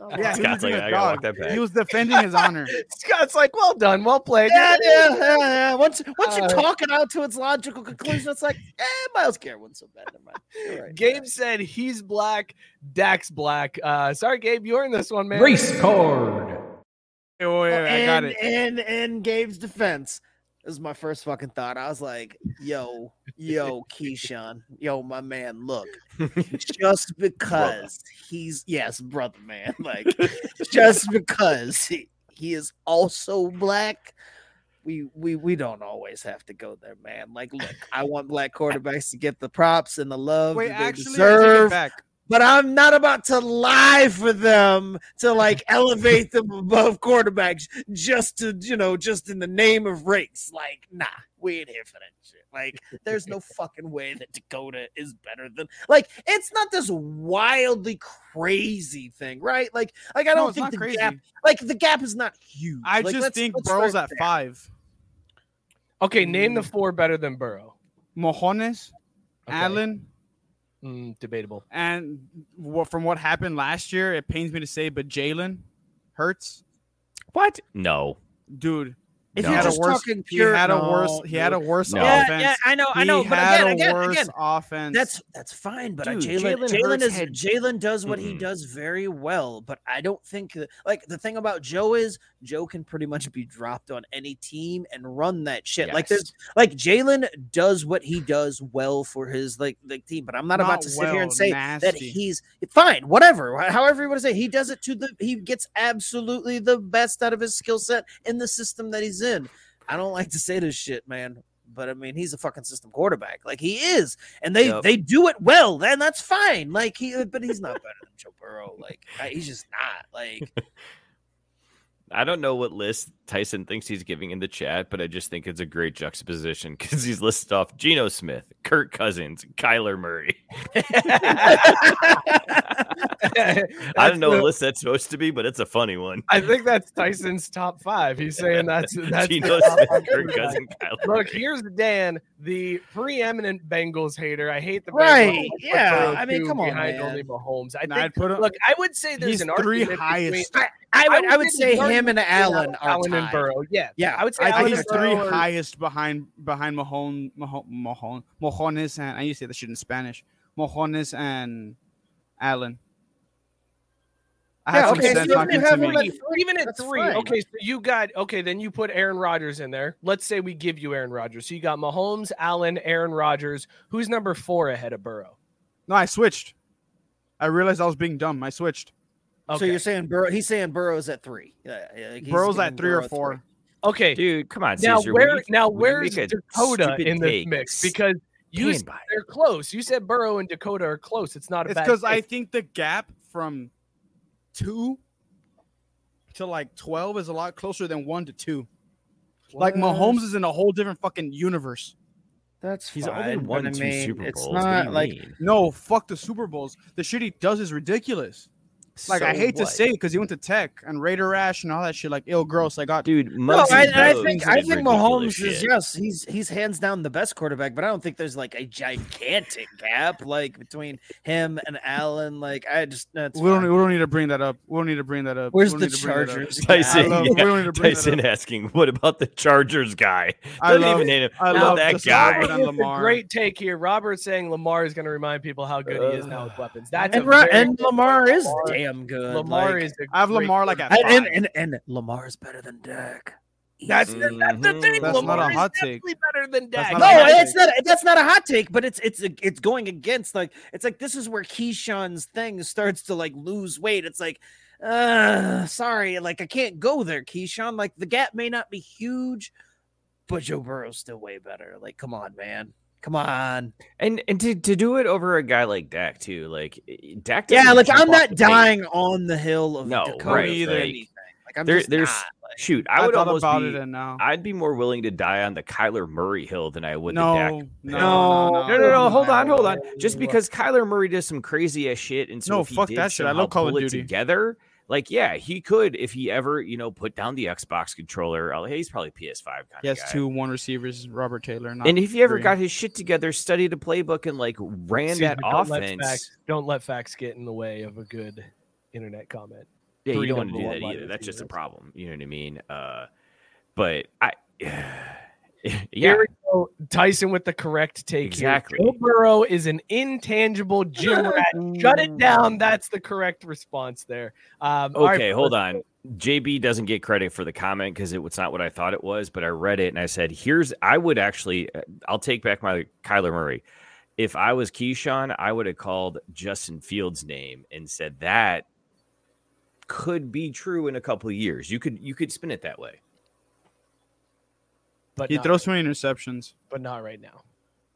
oh, <laughs> Yeah, he was Scott's like, a I gotta walk dog. that back. He was defending his honor. <laughs> Scott's like, well done, well played. yeah, yeah, yeah, yeah. Once once you Uh, talk it out to its logical conclusion, it's like, <laughs> eh, Myles Garrett wasn't so bad. Never mind. You're right. Gabe said he's black, Dak's black. Uh, sorry, Gabe, you're in this one, man. Race card. Oh, yeah, I got and, it. And in Gabe's defense, this is my first fucking thought. I was like, yo, yo, Keyshawn, yo, my man, look, <laughs> just because he's yes, brother, man, like just because he, he is also black. We, we we don't always have to go there, man. Like, look, I want black quarterbacks to get the props and the love Wait, that they actually, I take it deserve back. But I'm not about to lie for them to like <laughs> elevate them above quarterbacks just to, you know, just in the name of race. Like, nah, we ain't here for that shit. Like, there's no <laughs> fucking way that Dakota is better than like it's not this wildly crazy thing, right? Like, like I don't it's think the crazy. gap like the gap is not huge. I Like, just let's- think let's Burrow's at there. five. Okay, name the mm. four better than Burrow. Mojones, Okay. Allen, Mm, debatable. and what from what happened last year, it pains me to say, but Jalen Hurts, What? No. dude. If No. He you're had a just worse. talking He had a no, worse. He had a worse No. Offense. yeah, I know, I know, He but had again, a again, worse again, offense. That's that's fine, but uh, Jalen Jalen Jalen is Jalen does what he Mm-mm. does very well, but I don't think that, like the thing about Joe is Joe can pretty much be dropped on any team and run that shit. Like there's like Jalen does what he does well for his like like team, but I'm not, about to sit here and say that he's fine, whatever, however you want to say. He does it to the he gets absolutely the best out of his skill set in the system that he's in. I don't like to say this shit, man, but I mean he's a fucking system quarterback, like he is, and they Yep. they do it well. Then that's fine. Like he, uh, but he's not better than Joe Burrow. Like I- he's just not. Like <laughs> I don't know what list Tyson thinks he's giving in the chat, but I just think it's a great juxtaposition <laughs> because he's listed off Geno Smith, Kirk Cousins, Kyler Murray. <laughs> I don't know what the- list that's supposed to be, but it's a funny one. I think that's Tyson's top five. He's <laughs> saying that's that's Geno Smith, Kirk. Cousins, Kyler Look, Murray. here's Dan, the preeminent Bengals hater. I hate the Bengals. Right, I yeah, I mean, come on, behind man. only Mahomes. I Nah, think. I'd put him. Look, I would say there's he's an three argument highest. between- I, I would I would say say him and argument Allen are Allen and tied. Burrow. Yeah, Yeah, I would say I think he's three Burrow highest behind behind Mahone, Mahone, Mahone, Mojones, and I used to say that shit in Spanish. Mojones and Allen. I had Yeah, some okay, so if talking you to have me. at Three, even at That's three. fine. Okay, so you got okay. Then you put Aaron Rodgers in there. Let's say we give you Aaron Rodgers. So you got Mahomes, Allen, Aaron Rodgers. Who's number four ahead of Burrow? No, I switched. I realized I was being dumb. I switched. So you're saying Burrow? He's saying Burrow's at three. Yeah, yeah, like Burrow's at giving three or Burrow four. okay. Dude, come on, now Caesar. when where you- now where's Dakota in this take, mix? Because you stand by it. they're close. You said Burrow and Dakota are close. It's not a It's because I think the gap from two to like twelve is a lot closer than one to two. Like Mahomes is in a whole different fucking universe. That's He's fine, only but won I two mean, Super Bowls. What do not like mean? No, fuck the Super Bowls. The shit he does is ridiculous. Like I So hate to say it because he went to Tech and Raider Rash and all that shit. Like ill gross. I got dude. No, I, I think I did think Mahomes is shit. yes, he's he's hands down the best quarterback, but I don't think there's like a gigantic gap like between him and Allen. Like I just that's we don't, fine. we don't need to bring that up. We don't need to bring that up. Where's the don't need to bring that up. Chargers? Tyson, love- yeah, we don't need to bring that Tyson asking, "What about the Chargers guy?" I Doesn't love- even name him. I Not love that Justin guy. And <laughs> Lamar. great take here. Robert saying Lamar is going to remind people how good he is now with weapons. That's and, a Ra- very and Lamar is Lamar- damn good. Lamar like- is. A I have Lamar like at and, five. and, and and Lamar is better than Dak. That's, Easy. the, that's the thing. That's Lamar not a is hot take. definitely better than That's Dak. No, it's not. That's not a hot take, but it's it's it's going against like it's like this is where Keyshawn's thing starts to like lose weight. It's like, uh, sorry, like I can't go there, Keyshawn. Like the gap may not be huge, but Joe Burrow's still way better. Like, come on, man, come on. And and to, to do it over a guy like Dak too, like eh, Dak. Yeah, like I'm not the page. dying on the hill of No, Dakota right, for like, anything. Like I'm there- just there's- not. Like, Shoot, I, I would almost about be. it and now. I'd be more willing to die on the Kyler Murray hill than I would no, the Dak. no, No, no, No, no, no. Hold on, hold on. Just because Kyler Murray does some crazy ass shit, and so No, if he fuck did that shit. I somehow love Call of it Duty. together. Like, yeah, he could if he ever, you know, put down the Xbox controller. oh, He's probably PS5 kind He has of guy. two one receivers, Robert Taylor. Not and if he ever three. got his shit together, studied a playbook, and like ran Excuse that me, don't let offense, facts- don't let facts get in the way of a good internet comment. yeah, you three don't want to do that either. That's just a problem. You know what I mean? Uh, but I, <sighs> yeah, Here we go. Tyson with the correct take. Exactly. Here. Joe Burrow is an intangible gym <laughs> rat. Shut it down. That's the correct response there. Um, all right, Okay, hold on. JB doesn't get credit for the comment because it was not what I thought it was, but I read it and I said, "Here's I would actually uh, I'll take back my Kyler Murray. If I was Keyshawn, I would have called Justin Fields' name and said that could be true in a couple of years. You could you could spin it that way, But he not, throws too many interceptions. but not right now.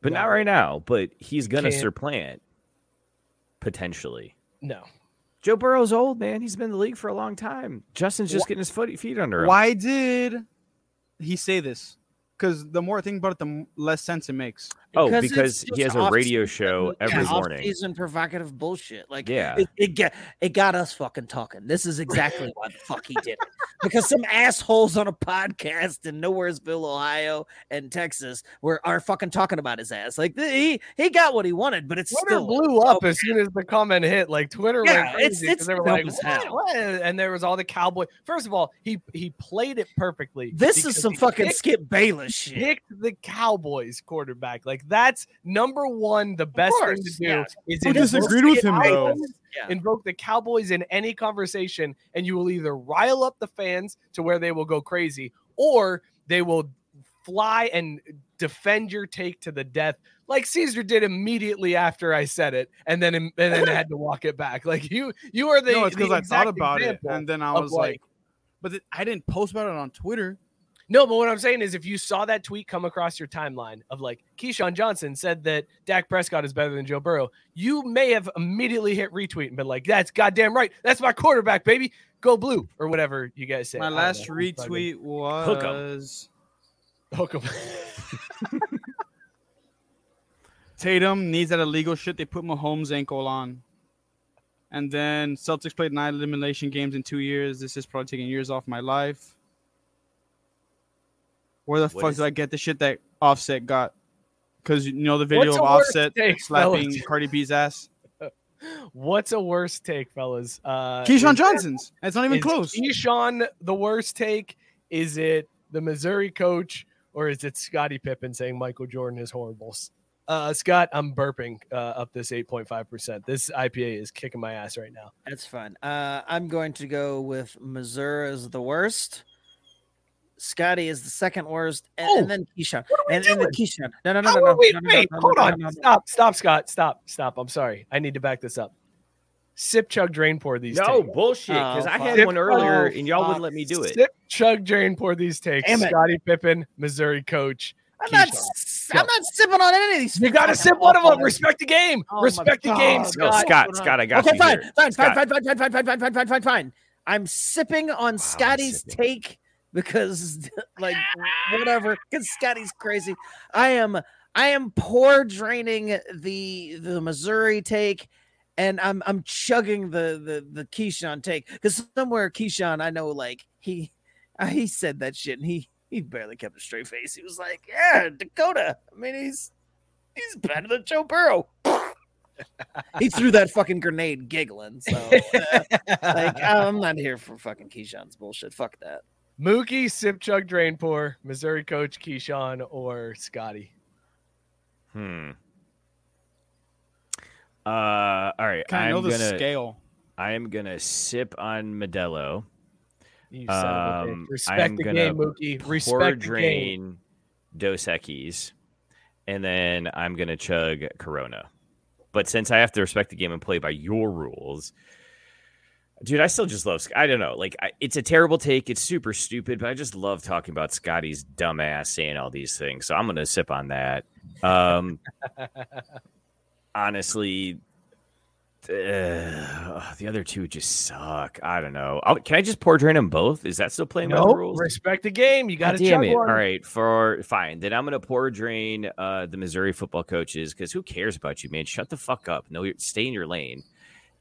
but not No. right now. But he's gonna Can't- supplant potentially. No. Joe Burrow's old man. He's been in the league for a long time. Justin's just Wh- getting his foot, feet under him. Why did he say this? Because the more I think about it, the less sense it makes. Oh, Because because he has a radio show every yeah, morning. Off-season provocative bullshit. Like, Yeah. it, it got it got us fucking talking. This is exactly why the fuck he did it. <laughs> Because some assholes on a podcast in Nowheresville, Ohio, and Texas were are fucking talking about his ass. Like he he got what he wanted, but it's Twitter still blew up as soon as the comment hit. Like Twitter Yeah, went it's- it's they were like, "What? hell." What?" And there was all the cowboy. First of all, he he played it perfectly. This is some fucking picked- Skip Bayless shit. picked the Cowboys quarterback. Like that's number one. The best thing to do yeah. is Who disagreed with the him, though? Yeah. Invoke the Cowboys in any conversation, and you will either rile up the fans to where they will go crazy, or they will fly and defend your take to the death, like Caesar did immediately after I said it, and then and then had to walk it back. Like you, you are the no, it's because I thought about it, and then I was like, but it, I didn't post about it on Twitter. No, but what I'm saying is if you saw that tweet come across your timeline of like Keyshawn Johnson said that Dak Prescott is better than Joe Burrow, you may have immediately hit retweet and been like, that's goddamn right. That's my quarterback, baby. Go blue or whatever you guys say. My last know. Retweet was Hook 'em. <laughs> Tatum needs that illegal shit. They put Mahomes' ankle on. And then Celtics played nine elimination games in two years. This is probably taking years off my life. Where the What fuck is- did I get the shit that Offset got? Because you know the video What's of Offset take, slapping fellas? <laughs> Cardi B's ass. <laughs> What's a worse take, fellas? Uh, Keyshawn Johnson's. It's not even is close. Keyshawn the worst take? Is it the Missouri coach or is it Scottie Pippen saying Michael Jordan is horrible? Uh, Scott, I'm burping uh, up this 8.5%. This IPA is kicking my ass right now. That's fine. Uh, I'm going to go with Missouri as the worst. Scotty is the second worst, and, Oh, and then Keyshawn. what are we And, and then doing? Keyshawn. No, no, no, How no, no. we- no, no, wait, no, no, hold no, on. no, no, no. Stop, stop, Scott. Stop, stop. I'm sorry. I need to back this up. Sip, chug, drain, pour these No takes. bullshit. Because Oh, I had Sip- one earlier, oh, and y'all fuck. wouldn't let me do it. Sip, chug, drain, pour these takes. Damn it. Scotty Pippen, Missouri coach. I'm not. Keyshawn. s- I'm not sipping on any of these. You got to sip one of them. Respect the game. Oh Respect the game, God. No, Scott. Scott, Scott, I got Okay, you. fine, here. fine, fine, fine, fine, fine, fine, fine, fine, fine, fine, fine, fine. I'm sipping on I'm Scotty's sipping. take because, <laughs> like, whatever. Because Scotty's crazy. I am. I am poor draining the the Missouri take, and I'm I'm chugging the the the Keyshawn take because somewhere Keyshawn I know like he <laughs> he said that shit and he he barely kept a straight face. He was like, "Yeah, Dakota. I mean, he's he's better than Joe Burrow." <laughs> he threw that fucking grenade giggling. So, uh, like, I'm not here for fucking Keyshawn's bullshit. Fuck that. Mookie, sip, chug, drain, pour. Missouri coach Keyshawn or Scotty. Hmm. Uh, all right. Can I know I'm the gonna. scale? I am gonna sip on Modelo. You son of a bitch. Um, Respect I'm the gonna game, Mookie. pour Respect the game. drain Dos Equis, and then I'm gonna chug Corona. But since I have to respect the game and play by your rules, dude, I still just love. I don't know, like I, it's a terrible take. It's super stupid, but I just love talking about Scotty's dumbass saying all these things. So I'm gonna sip on that. Um, <laughs> honestly. Uh, the other two just suck. I don't know. I'll, can I just pour drain them both? Is that still playing by the rules? respect the game. You got to damn it. one. All right, for fine. Then I'm gonna pour drain uh the Missouri football coaches because who cares about you, man? Shut the fuck up. No, you're stay in your lane.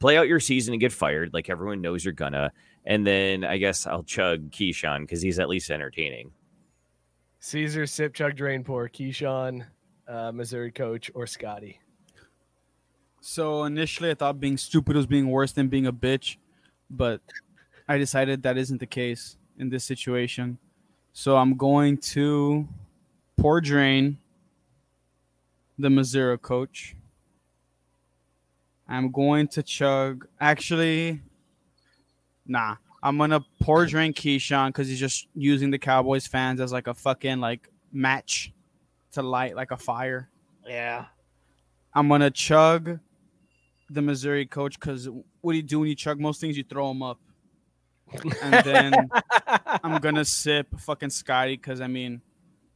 Play out your season and get fired, like everyone knows you're gonna. And then I guess I'll chug Keyshawn because he's at least entertaining. Caesar, sip, chug, drain, pour. Keyshawn, uh, Missouri coach, or Scotty. So initially, I thought being stupid was being worse than being a bitch, but I decided that isn't the case in this situation. So I'm going to pour drain the Missouri coach. I'm going to chug. Actually, nah. I'm gonna pour drain Keyshawn because he's just using the Cowboys fans as like a fucking like match to light like a fire. Yeah. I'm gonna chug the Missouri coach because what do you do when you chug most things? You throw them up. And then <laughs> I'm gonna sip fucking Scotty because I mean,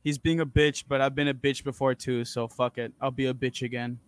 he's being a bitch, but I've been a bitch before too. So fuck it, I'll be a bitch again.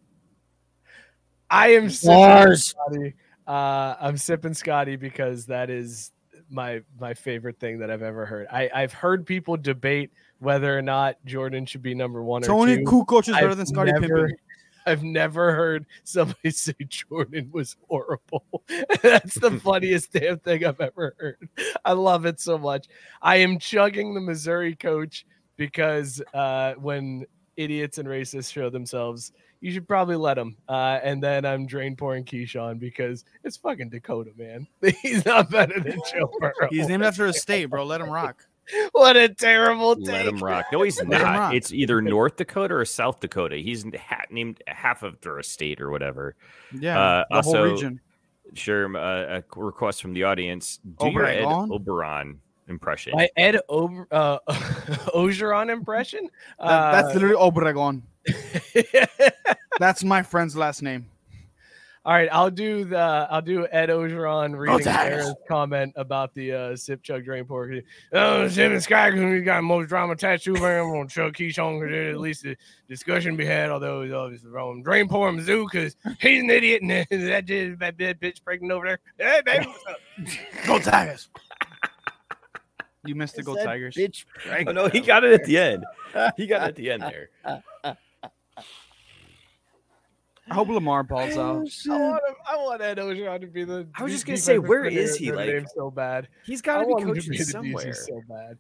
I am sipping Scotty. Uh, I'm sipping Scotty because that is my my favorite thing that I've ever heard. I, I've heard people debate whether or not Jordan should be number one or Toni two. Kukoc is better I've than Scottie never- Pippen. <laughs> I've never heard somebody <laughs> say Jordan was horrible. <laughs> That's the funniest damn thing I've ever heard. I love it so much. I am chugging the Missouri coach because uh, when idiots and racists show themselves, you should probably let him. Uh, and then I'm drain pouring Keyshawn because it's fucking Dakota, man. <laughs> He's not better than Joe Burrow. He's named after a state, bro. Let him rock. <laughs> what a terrible Let him rock. No, he's <laughs> not. It's either North Dakota or South Dakota. He's ha- named half of their state or whatever. Yeah, Uh, the whole region. Sure. Uh, a request from the audience. Do your Ed Oberon impression. My Ed Ober, uh, Orgeron impression. That- that's Uh, literally Obregon. <laughs> That's my friend's last name. All right, I'll do the I'll do Ed Orgeron reading Tigers. Aaron's comment about the uh, sip chug drain pork. Oh, Sim and Sky, who got most drama tattoo man, I'm gonna chug Keyshawn because at least the discussion be had. Although he's obviously wrong. Drain pour Mizzou because he's an idiot and <laughs> that dude, that bad bitch pregnant over there. Hey, baby, what's up? Go Tigers. You missed the Is Go that Tigers. Bitch, oh, no, he got it at the end. He got it at the end there. <laughs> I hope Lamar balls Oh, out. I want, him, I want Ed Orgeron to be the. I was just gonna say, defensive where coordinator is at he, like- Dame so bad. He's got to be want him to coaching be somewhere. DC so bad.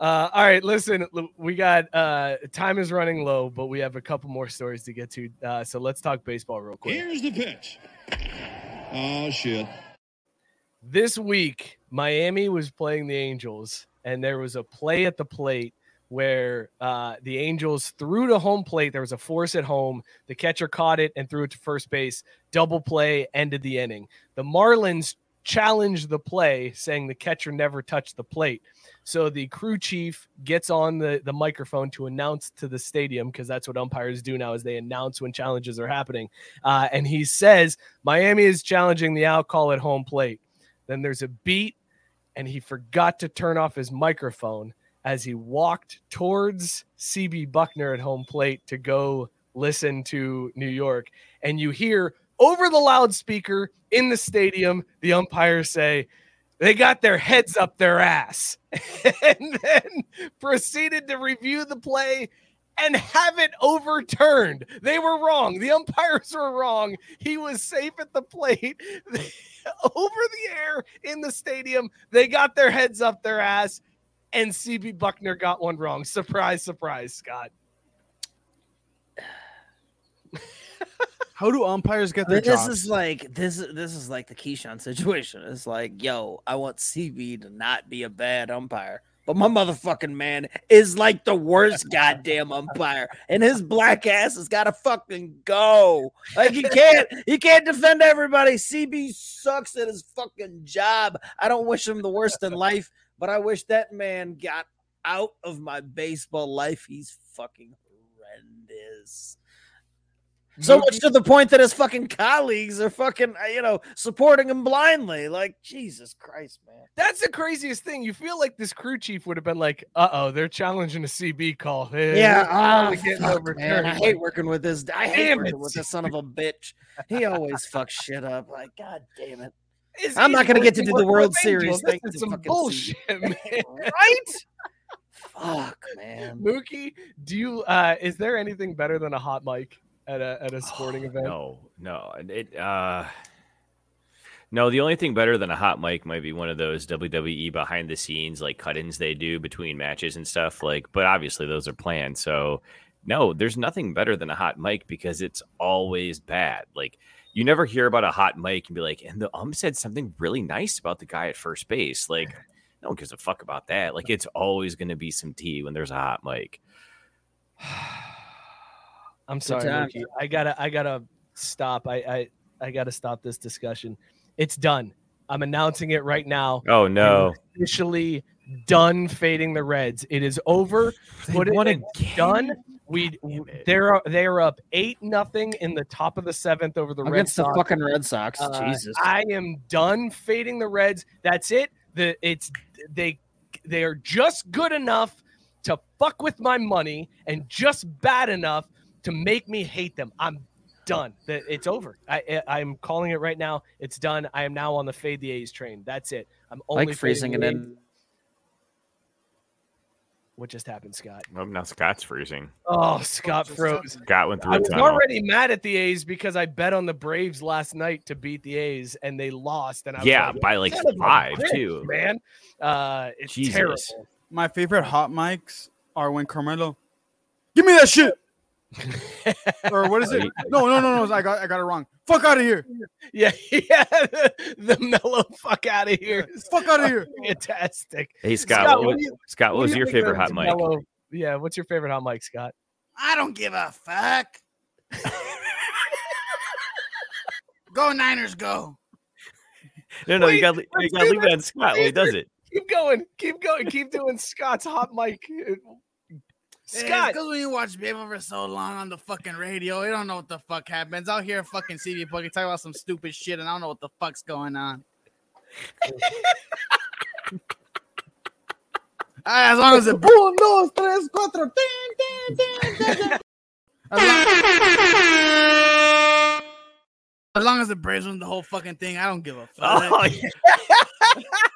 Uh, all right, listen, we got uh, time is running low, but we have a couple more stories to get to. Uh, so let's talk baseball real quick. Here's the pitch. Oh shit. This week, Miami was playing the Angels, and there was a play at the plate where uh, the Angels threw to home plate. There was a force at home. The catcher caught it and threw it to first base. Double play ended the inning. The Marlins challenged the play, saying the catcher never touched the plate. So the crew chief gets on the, the microphone to announce to the stadium because that's what umpires do now is they announce when challenges are happening. Uh, and he says Miami is challenging the out call at home plate. Then there's a beat, and he forgot to turn off his microphone as he walked towards CB Bucknor at home plate to go listen to New York. And you hear over the loudspeaker in the stadium the umpires say, they got their heads up their ass <laughs> and then proceeded to review the play and have it overturned. They were wrong. The umpires were wrong. He was safe at the plate. <laughs> Over the air in the stadium, they got their heads up their ass, and CB Bucknor got one wrong. Surprise, surprise, Scott. <sighs> How do umpires get their But this jobs? is like this. is- This is like the Keyshawn situation. It's like, yo, I want CB to not be a bad umpire, but my motherfucking man is like the worst <laughs> goddamn umpire, and his black ass has got to fucking go. Like he can't, he can't defend everybody. CB sucks at his fucking job. I don't wish him the worst in life, but I wish that man got out of my baseball life. He's fucking horrendous. So much to the point that his fucking colleagues are fucking, uh, you know, supporting him blindly. Like, Jesus Christ, man. That's the craziest thing. You feel like this crew chief would have been like, "Uh oh, they're challenging a CB call." Hey, Yeah, oh, fuck, man. I hate working with this. I <laughs> hate Damn working it, with this son of a bitch. He always fucks shit up. Like, God damn it. It's I'm not gonna get to do the World Angels. Series. This is some bullshit, <laughs> man. right? Fuck, man. Mookie, do you? uh Is there anything better than a hot mic at a at a sporting event? No, no. It uh no, the only thing better than a hot mic might be one of those WWE behind the scenes like cut-ins they do between matches and stuff. Like, but obviously those are planned. So no, there's nothing better than a hot mic because it's always bad. Like you never hear about a hot mic and be like, and the ump said something really nice about the guy at first base. Like, <laughs> no one gives a fuck about that. Like it's always gonna be some tea when there's a hot mic. <sighs> I'm sorry. Mookie. I gotta I gotta stop. I I I gotta stop this discussion. It's done. I'm announcing it right now. Oh no. Officially done fading the Reds. It is over. Put it won in done. We they're they're up eight nothing in the top of the seventh over the Red Against the fucking Red Sox. Uh, Jesus. I am done fading the Reds. That's it. The it's they they are just good enough to fuck with my money and just bad enough to make me hate them. I'm done. It's over. I, I I'm calling it right now. It's done. I am now on the fade the A's train. That's it. I'm only like freezing it fading in. What just happened, Scott? Oh, now Scott's freezing. Oh, Scott just froze. Scott went through I was already mad at the A's because I bet on the Braves last night to beat the A's and they lost. And I was Yeah, like, by like "Son of a five bitch, too. man. Uh, it's Jesus. terrible. My favorite hot mics are when Carmelo, give me that shit. Or what is it? No, no, no, no. I got, I got it wrong. Fuck out of here. Yeah, <laughs> yeah. The, the mellow fuck out of here. is <laughs> Fuck out of here. Fantastic. Hey Scott, Scott, what, what what, you- Scott, what What was you your favorite hot mic? mellow- Yeah, what's your favorite hot mic, Scott? I don't give a fuck. go Niners, go. No, no, you got you got to leave it on Scott when he does it. Keep going. Keep going. Keep doing Scott's hot mic. Scott. because when you watch Babe for so long on the fucking radio, you don't know what the fuck happens. I'll hear fucking CD Boogie talk about some stupid shit, and I don't know what the fuck's going on. <laughs> As long as it <laughs> uno, dos, tres, cuatro, ding, ding, ding. As long, as long as the Braves win the whole fucking thing, I don't give a fuck. Oh, yeah. <laughs>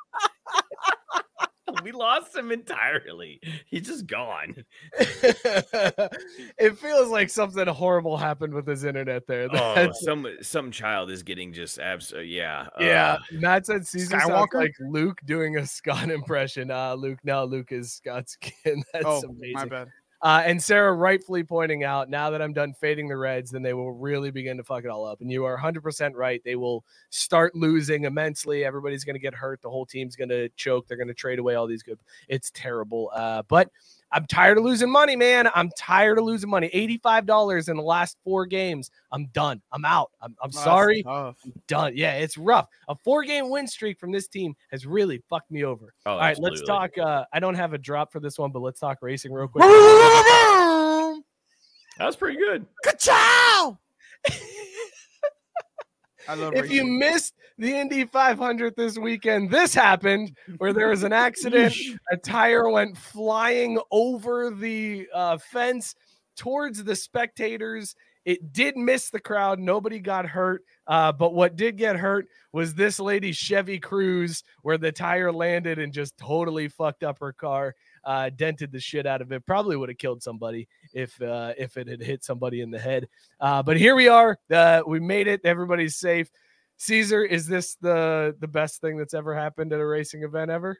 we lost him entirely. He's just gone. it feels like something horrible happened with his internet there. <laughs> Oh, some some child is getting just abs. Yeah, yeah, uh, Matt said Caesar sounds Skywalker? like Luke doing a Scott <laughs> impression. Uh, Luke, now Luke is Scott's <laughs> skin. That's oh, amazing. my bad. Uh, and Sarah rightfully pointing out, now that I'm done fading the Reds, then they will really begin to fuck it all up. And you are 100% right. They will start losing immensely. Everybody's going to get hurt. The whole team's going to choke. They're going to trade away all these good. It's terrible. Uh, but I'm tired of losing money, man. I'm tired of losing money. $85 in the last four games. I'm done. I'm out. I'm, I'm Oh, that's sorry. tough. Done. Yeah, it's rough. A four game win streak from this team has really fucked me over. Oh, all right, let's talk. Uh, I don't have a drop for this one, but let's talk racing real quick. That was pretty good. Ka-chow! I love if you missed the Indy 500 this weekend, this happened where there was an accident. a tire went flying over the uh, fence towards the spectators. It did miss the crowd. Nobody got hurt. Uh, but what did get hurt was this lady's Chevy Cruze, where the tire landed and just totally fucked up her car, uh, dented the shit out of it. Probably would have killed somebody if uh, if it had hit somebody in the head. Uh, but here we are. Uh, we made it. Everybody's safe. Caesar, is this the the best thing that's ever happened at a racing event ever?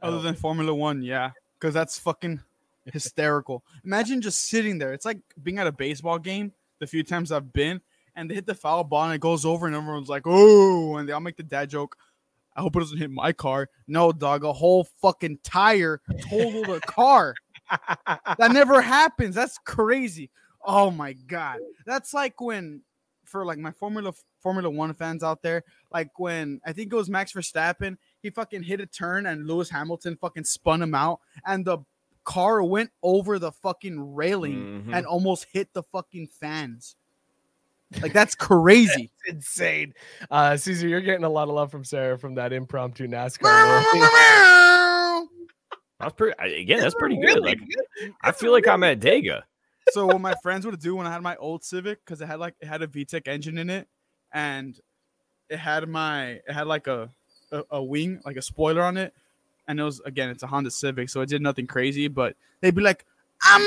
Other than Formula One, yeah, because that's fucking <laughs> hysterical. Imagine just sitting there. It's like being at a baseball game. The few times I've been, and they hit the foul ball and it goes over, and everyone's like, "Oh!" And they all make the dad joke. I hope it doesn't hit my car. No, dog, a whole fucking tire totaled a car. <laughs> That never happens. That's crazy. Oh my god. That's like when for like my Formula Formula 1 fans out there, like when I think it was Max Verstappen, he fucking hit a turn and Lewis Hamilton fucking spun him out and the car went over the fucking railing Mhm. and almost hit the fucking fans. Like that's crazy. <laughs> insane. Uh, Caesar, you're getting a lot of love from Sarah from that impromptu NASCAR. That's pretty. I- Again, that's pretty good. Like. I feel like I'm at Dega. so what my friends would do when I had my old Civic, because it had like it had a VTEC engine in it, and it had my it had like a, a a wing, like a spoiler on it, and it was again it's a Honda Civic, so it did nothing crazy, but they'd be like, "I'm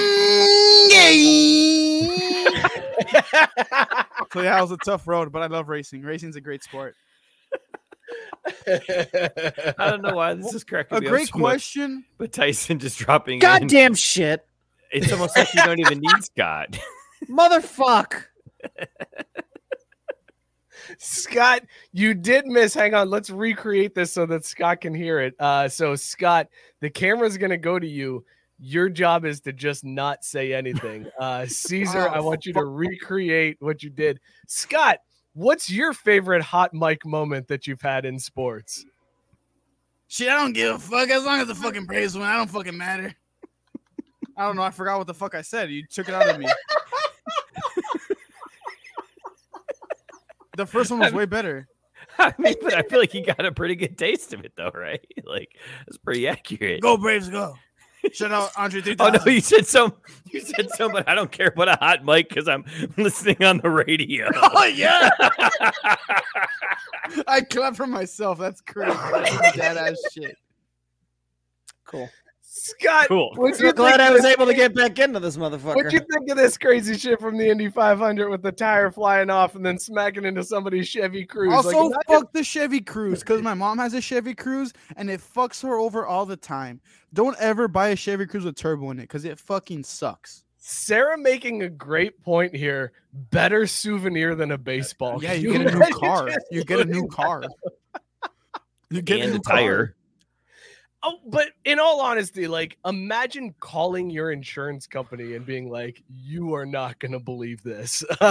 gay." <laughs> <laughs> so yeah, it was a tough road, but I love racing. Racing's a great sport. I don't know why this is cracking A me great so much, question. but Tyson just dropping in. Goddamn shit, It's almost like you don't even need Scott. motherfuck. Scott, you did miss. Hang on, let's recreate this so that Scott can hear it. Uh, so Scott, the camera's gonna go to you. Your job is to just not say anything. <laughs> Uh, Caesar, I Oh, want you to recreate what you did. Scott, what's your favorite hot mic moment that you've had in sports? Shit, I don't give a fuck. As long as the fucking Braves win, I don't fucking matter. I don't know. I forgot what the fuck I said. You took it out of me. <laughs> the first one was way better. <laughs> I mean, but I feel like you got a pretty good taste of it, though, right? Like it's pretty accurate. Go Braves, go! Shout out Andre <laughs> Oh no, you said some. You said some, but I don't care about a hot mic because I'm listening on the radio. <laughs> Oh yeah! <laughs> I clap for myself. That's crazy. That's dead ass shit. Cool. Scott, Cool. what'd I'm glad I was able to get back into this motherfucker. What'd you think of this crazy shit from the Indy 500 with the tire flying off and then smacking into somebody's Chevy Cruze? Also, like, imagine- fuck the Chevy Cruze because my mom has a Chevy Cruze and it fucks her over all the time. Don't ever buy a Chevy Cruze with turbo in it because it fucking sucks. Sarah making a great point here. Better souvenir than a baseball. Yeah, Can you get a <laughs> new car. You get a new car. You get a and new the tire. Oh, but in all honesty, like imagine calling your insurance company and being like, "You are not gonna believe this. <laughs>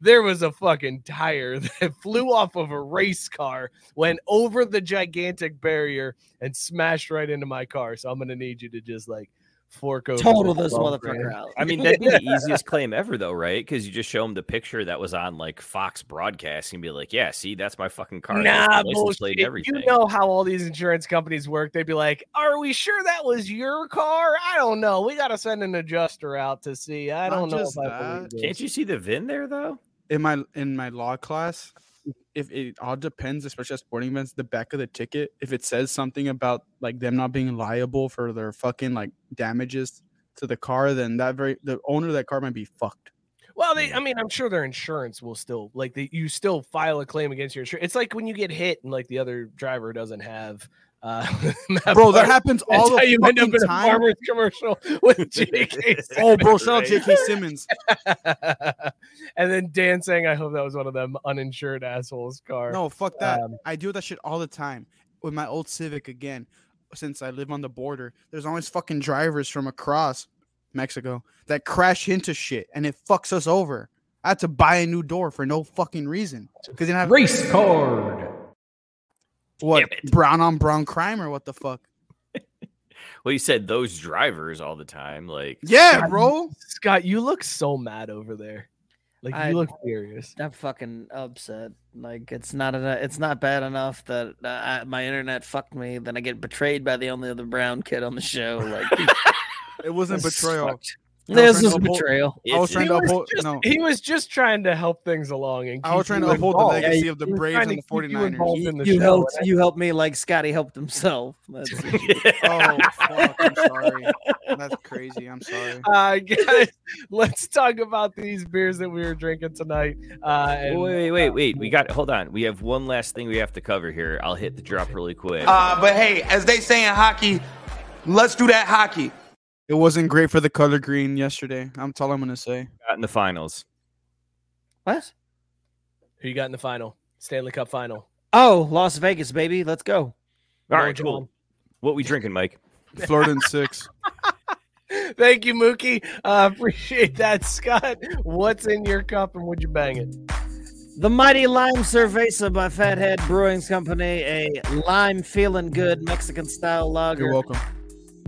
there was a fucking tire <laughs> that flew off of a race car, went over the gigantic barrier, and smashed right into my car. So I'm gonna need you to just like fork over Total this motherfucker out. I mean, that'd be the easiest claim ever, though, right? Because you just show them the picture that was on like Fox broadcast and be like, "Yeah, see, that's my fucking car. Nah, the license plate bullshit. everything." You know how all these insurance companies work. They'd be like, "Are we sure that was your car? I don't know. We got to send an adjuster out to see. I Not don't know if I believe this." Can't you see the VIN there, though? in my in my law class if it all depends especially at sporting events the back of the ticket if it says something about like them not being liable for their fucking like damages to the car then that very the owner of that car might be fucked Well, they, I mean, I'm sure their insurance will still like they, you still file a claim against your insurance. It's like when you get hit and like the other driver doesn't have. Uh, <laughs> bro that happens all how the you end up fucking in a time. farmer's commercial <laughs> with J.K. <laughs> oh bro shout out jk simmons. And then Dan saying, "I hope that was one of them uninsured assholes' car." no fuck that. Um, i do that shit all the time with my old civic again since i live on the border. There's always fucking drivers from across mexico that crash into shit and it fucks us over. I had to buy a new door for no fucking reason. Because didn't have Race card. What brown on brown crime or what the fuck <laughs> Well, you said those drivers all the time, like yeah God, bro Scott, you look so mad over there. Like I- you look furious. I'm fucking upset. Like it's not enough. It's not bad enough that uh, I, my internet fucked me. Then I get betrayed by the only other brown kid on the show. Like <laughs> it wasn't <laughs> betrayal sucked. No, This is uphold- betrayal. I was trying He to was, uphold just, no he was just trying to help things along and i was trying to uphold the legacy Yeah, of the he braves and the to you 49ers involved in the You show, helped. You helped me like Scotty helped himself. <laughs> That's <laughs> oh fuck i'm sorry <laughs> that's crazy i'm sorry Uh, guys, let's talk about these beers that we were drinking tonight. Uh, and, wait, wait, wait, wait. We got hold on. We have one last thing we have to cover here. I'll hit the drop really quick. Uh, but hey, as they say in hockey, let's do that hockey. It wasn't great for the color green yesterday i'm all i'm gonna say got in the finals. what? who you got in the final? Stanley Cup final. Oh, Las Vegas, baby. Let's go. All Go, right, John. cool. What we drinking, Mike? <laughs> florida in six <laughs> Thank you, Mookie. Uh, appreciate that, Scott. What's in your cup and would you bang it? The Mighty Lime Cerveza by Fathead Brewing Company, a lime feeling good Mexican style lager. you're welcome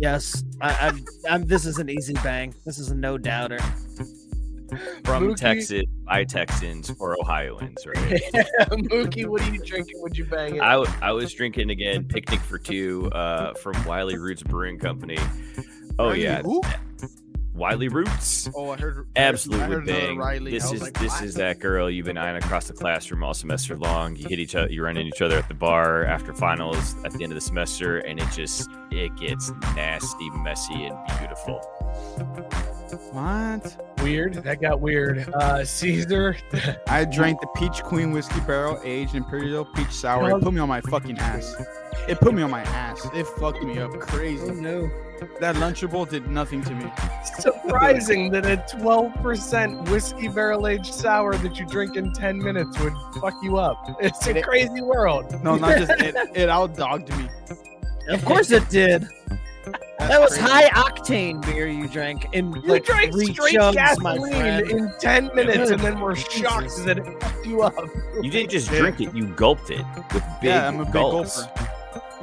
Yes, I, I, I'm. This is an easy bang. This is a no doubter. From Mookie? Texas by Texans for Ohioans, right? <laughs> yeah, Mookie, what are you drinking? Would you bang it? I, w- I was drinking again, picnic for two, uh, from Wiley Roots Brewing Company. Oh Riley yeah, who? Wiley <laughs> Roots. oh i heard Absolutely I heard bang. Riley. This is like, this what? is that girl you've been eyeing across the classroom all semester long. You hit each other, you run into each other at the bar after finals at the end of the semester, and it just it gets nasty, messy, and beautiful. what weird. That got weird. Uh, Caesar. I drank the Peach Queen Whiskey Barrel Aged Imperial Peach Sour. It put me on my fucking ass. It put me on my ass. It fucked me up crazy. Oh, no! That Lunchable did nothing to me. Surprising that a 12% whiskey barrel aged sour that you drink in 10 minutes would fuck you up. It's a crazy world. No, not just it. It outdogged me. Of course it did. That's That was crazy. high octane beer you drank in You like drank three straight chugs, gasoline in 10 minutes and then we're Jesus. shocked that it fucked you up. You didn't just drink it; you gulped it with big Yeah, I'm a big gulps. gulper.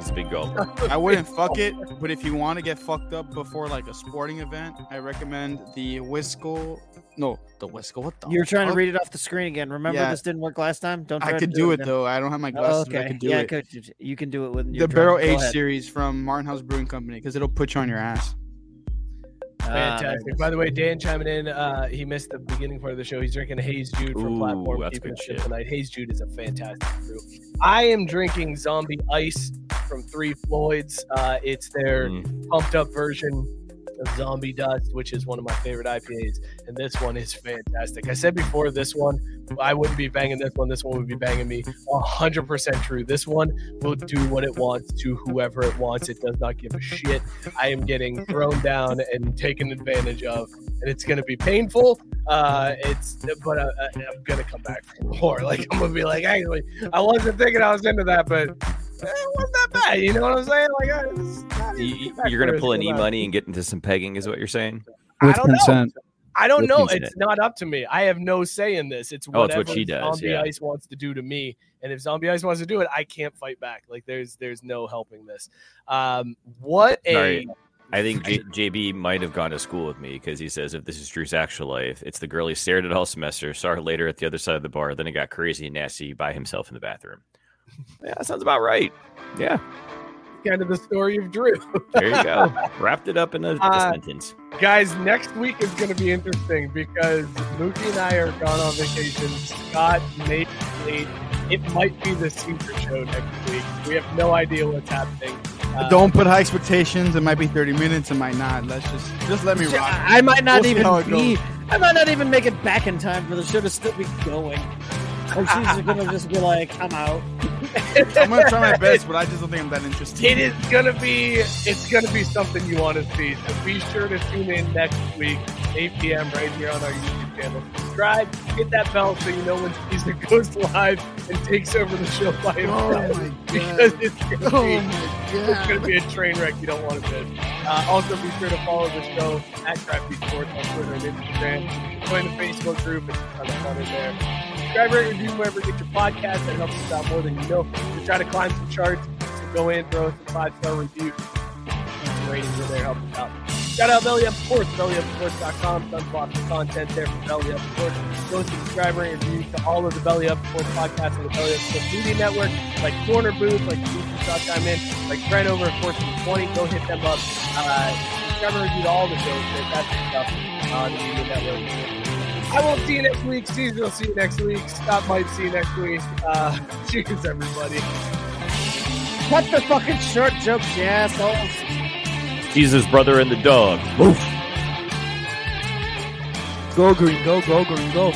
He's a big gulper. <laughs> I wouldn't fuck it, but if you want to get fucked up before like a sporting event, I recommend the Whistle. No, the Whistle. What the? You were trying to read it off the screen again. Remember Yeah. this didn't work last time. Don't. Try I could do it again. though. I don't have my Oh, glasses. but okay. I could do yeah, it. could, you can do it with the barrel drink. Go aged ahead. series from Martin House Brewing Company because it'll put you on your ass. Ah, there it Fantastic. is. By the way, Dan chiming in. Uh, he missed the beginning part of the show. He's drinking Haze Jude from Ooh, Platform that's good shit. tonight. Haze Jude is a fantastic brew. I am drinking Zombie Ice from Three Floyds. Uh, it's their Mm. pumped up version of Zombie Dust, which is one of my favorite IPAs, and this one is fantastic. I said before, this one I wouldn't be banging this one. This one would be banging me. hundred percent true. This one will do what it wants to whoever it wants. It does not give a shit. I am getting thrown down and taken advantage of, and it's going to be painful. Uh, it's but uh, uh, I'm gonna come back for more. <laughs> Like I'm gonna be like, actually, I wasn't thinking I was into that, but it wasn't that bad. You know what I'm saying? Like, I, it's not- you, you're gonna pull an e money and get into some pegging, is what you're saying? I don't know. I don't know. consent. It's not up to me. I have no say in this. It's Oh, it's whatever what she does, Zombie yeah. Ice wants to do to me, and if Zombie Ice wants to do it, I can't fight back. Like there's there's no helping this. Um, what a Sorry. I think J- <laughs> JB might have gone to school with me because he says if this is Drew's actual life, it's the girl he stared at all semester, saw her later at the other side of the bar, then it got crazy and nasty by himself in the bathroom. Yeah, that sounds about right. Yeah, kind of the story of Drew. there you go. <laughs> Wrapped it up in a, a Uh, sentence. Guys, next week is going to be interesting because Mookie and I are gone on vacation. Scott, Nate, Nate. It might be the Caesar show next week. We have no idea what's happening. Uh, Don't put high expectations. It might be 30 minutes. It might not. Let's just just let me rock. I I might not We'll see how it even be. I might not even make it back in time for the show to still be going. Like she's just gonna just be like, "I'm out." I'm gonna try my best, but I just don't think I'm that interested. It is gonna be it's gonna be something you want to see. So be sure to tune in next week, 8 p.m. right here on our YouTube channel. Subscribe, hit that bell so you know when Caesar goes live and takes over the show by Oh himself. my <laughs> because god! it's gonna Oh be it's gonna be a train wreck you don't want to miss. Uh, also, be sure to follow the show at Crafty Sports on Twitter and Instagram. Join the Facebook group; it's a ton of fun in there. Subscribe, rate, review wherever you get your podcast. That helps us out more than you know. We try to climb some charts, so go in, throw us a five star review. Some ratings in there help us out. Shout out Belly Up Sports, bellyupsports.com. Tons of awesome content there for Belly Up Sports. Go subscribe and review to all of the Belly Up Sports podcasts on the Belly Up Sports Media Network, like Corner Booth, like Shot Time In, like Brent over at 1420. Go hit them up. Uh, subscribe and review to all the shows. Fantastic stuff on the Media Network. I won't see you next week. Caesar will see you next week. Scott might see you next week. Uh, <laughs> cheers, everybody. Cut the fucking short jokes, you assholes. Jesus' brother and the dog. Go green, go, go green, go.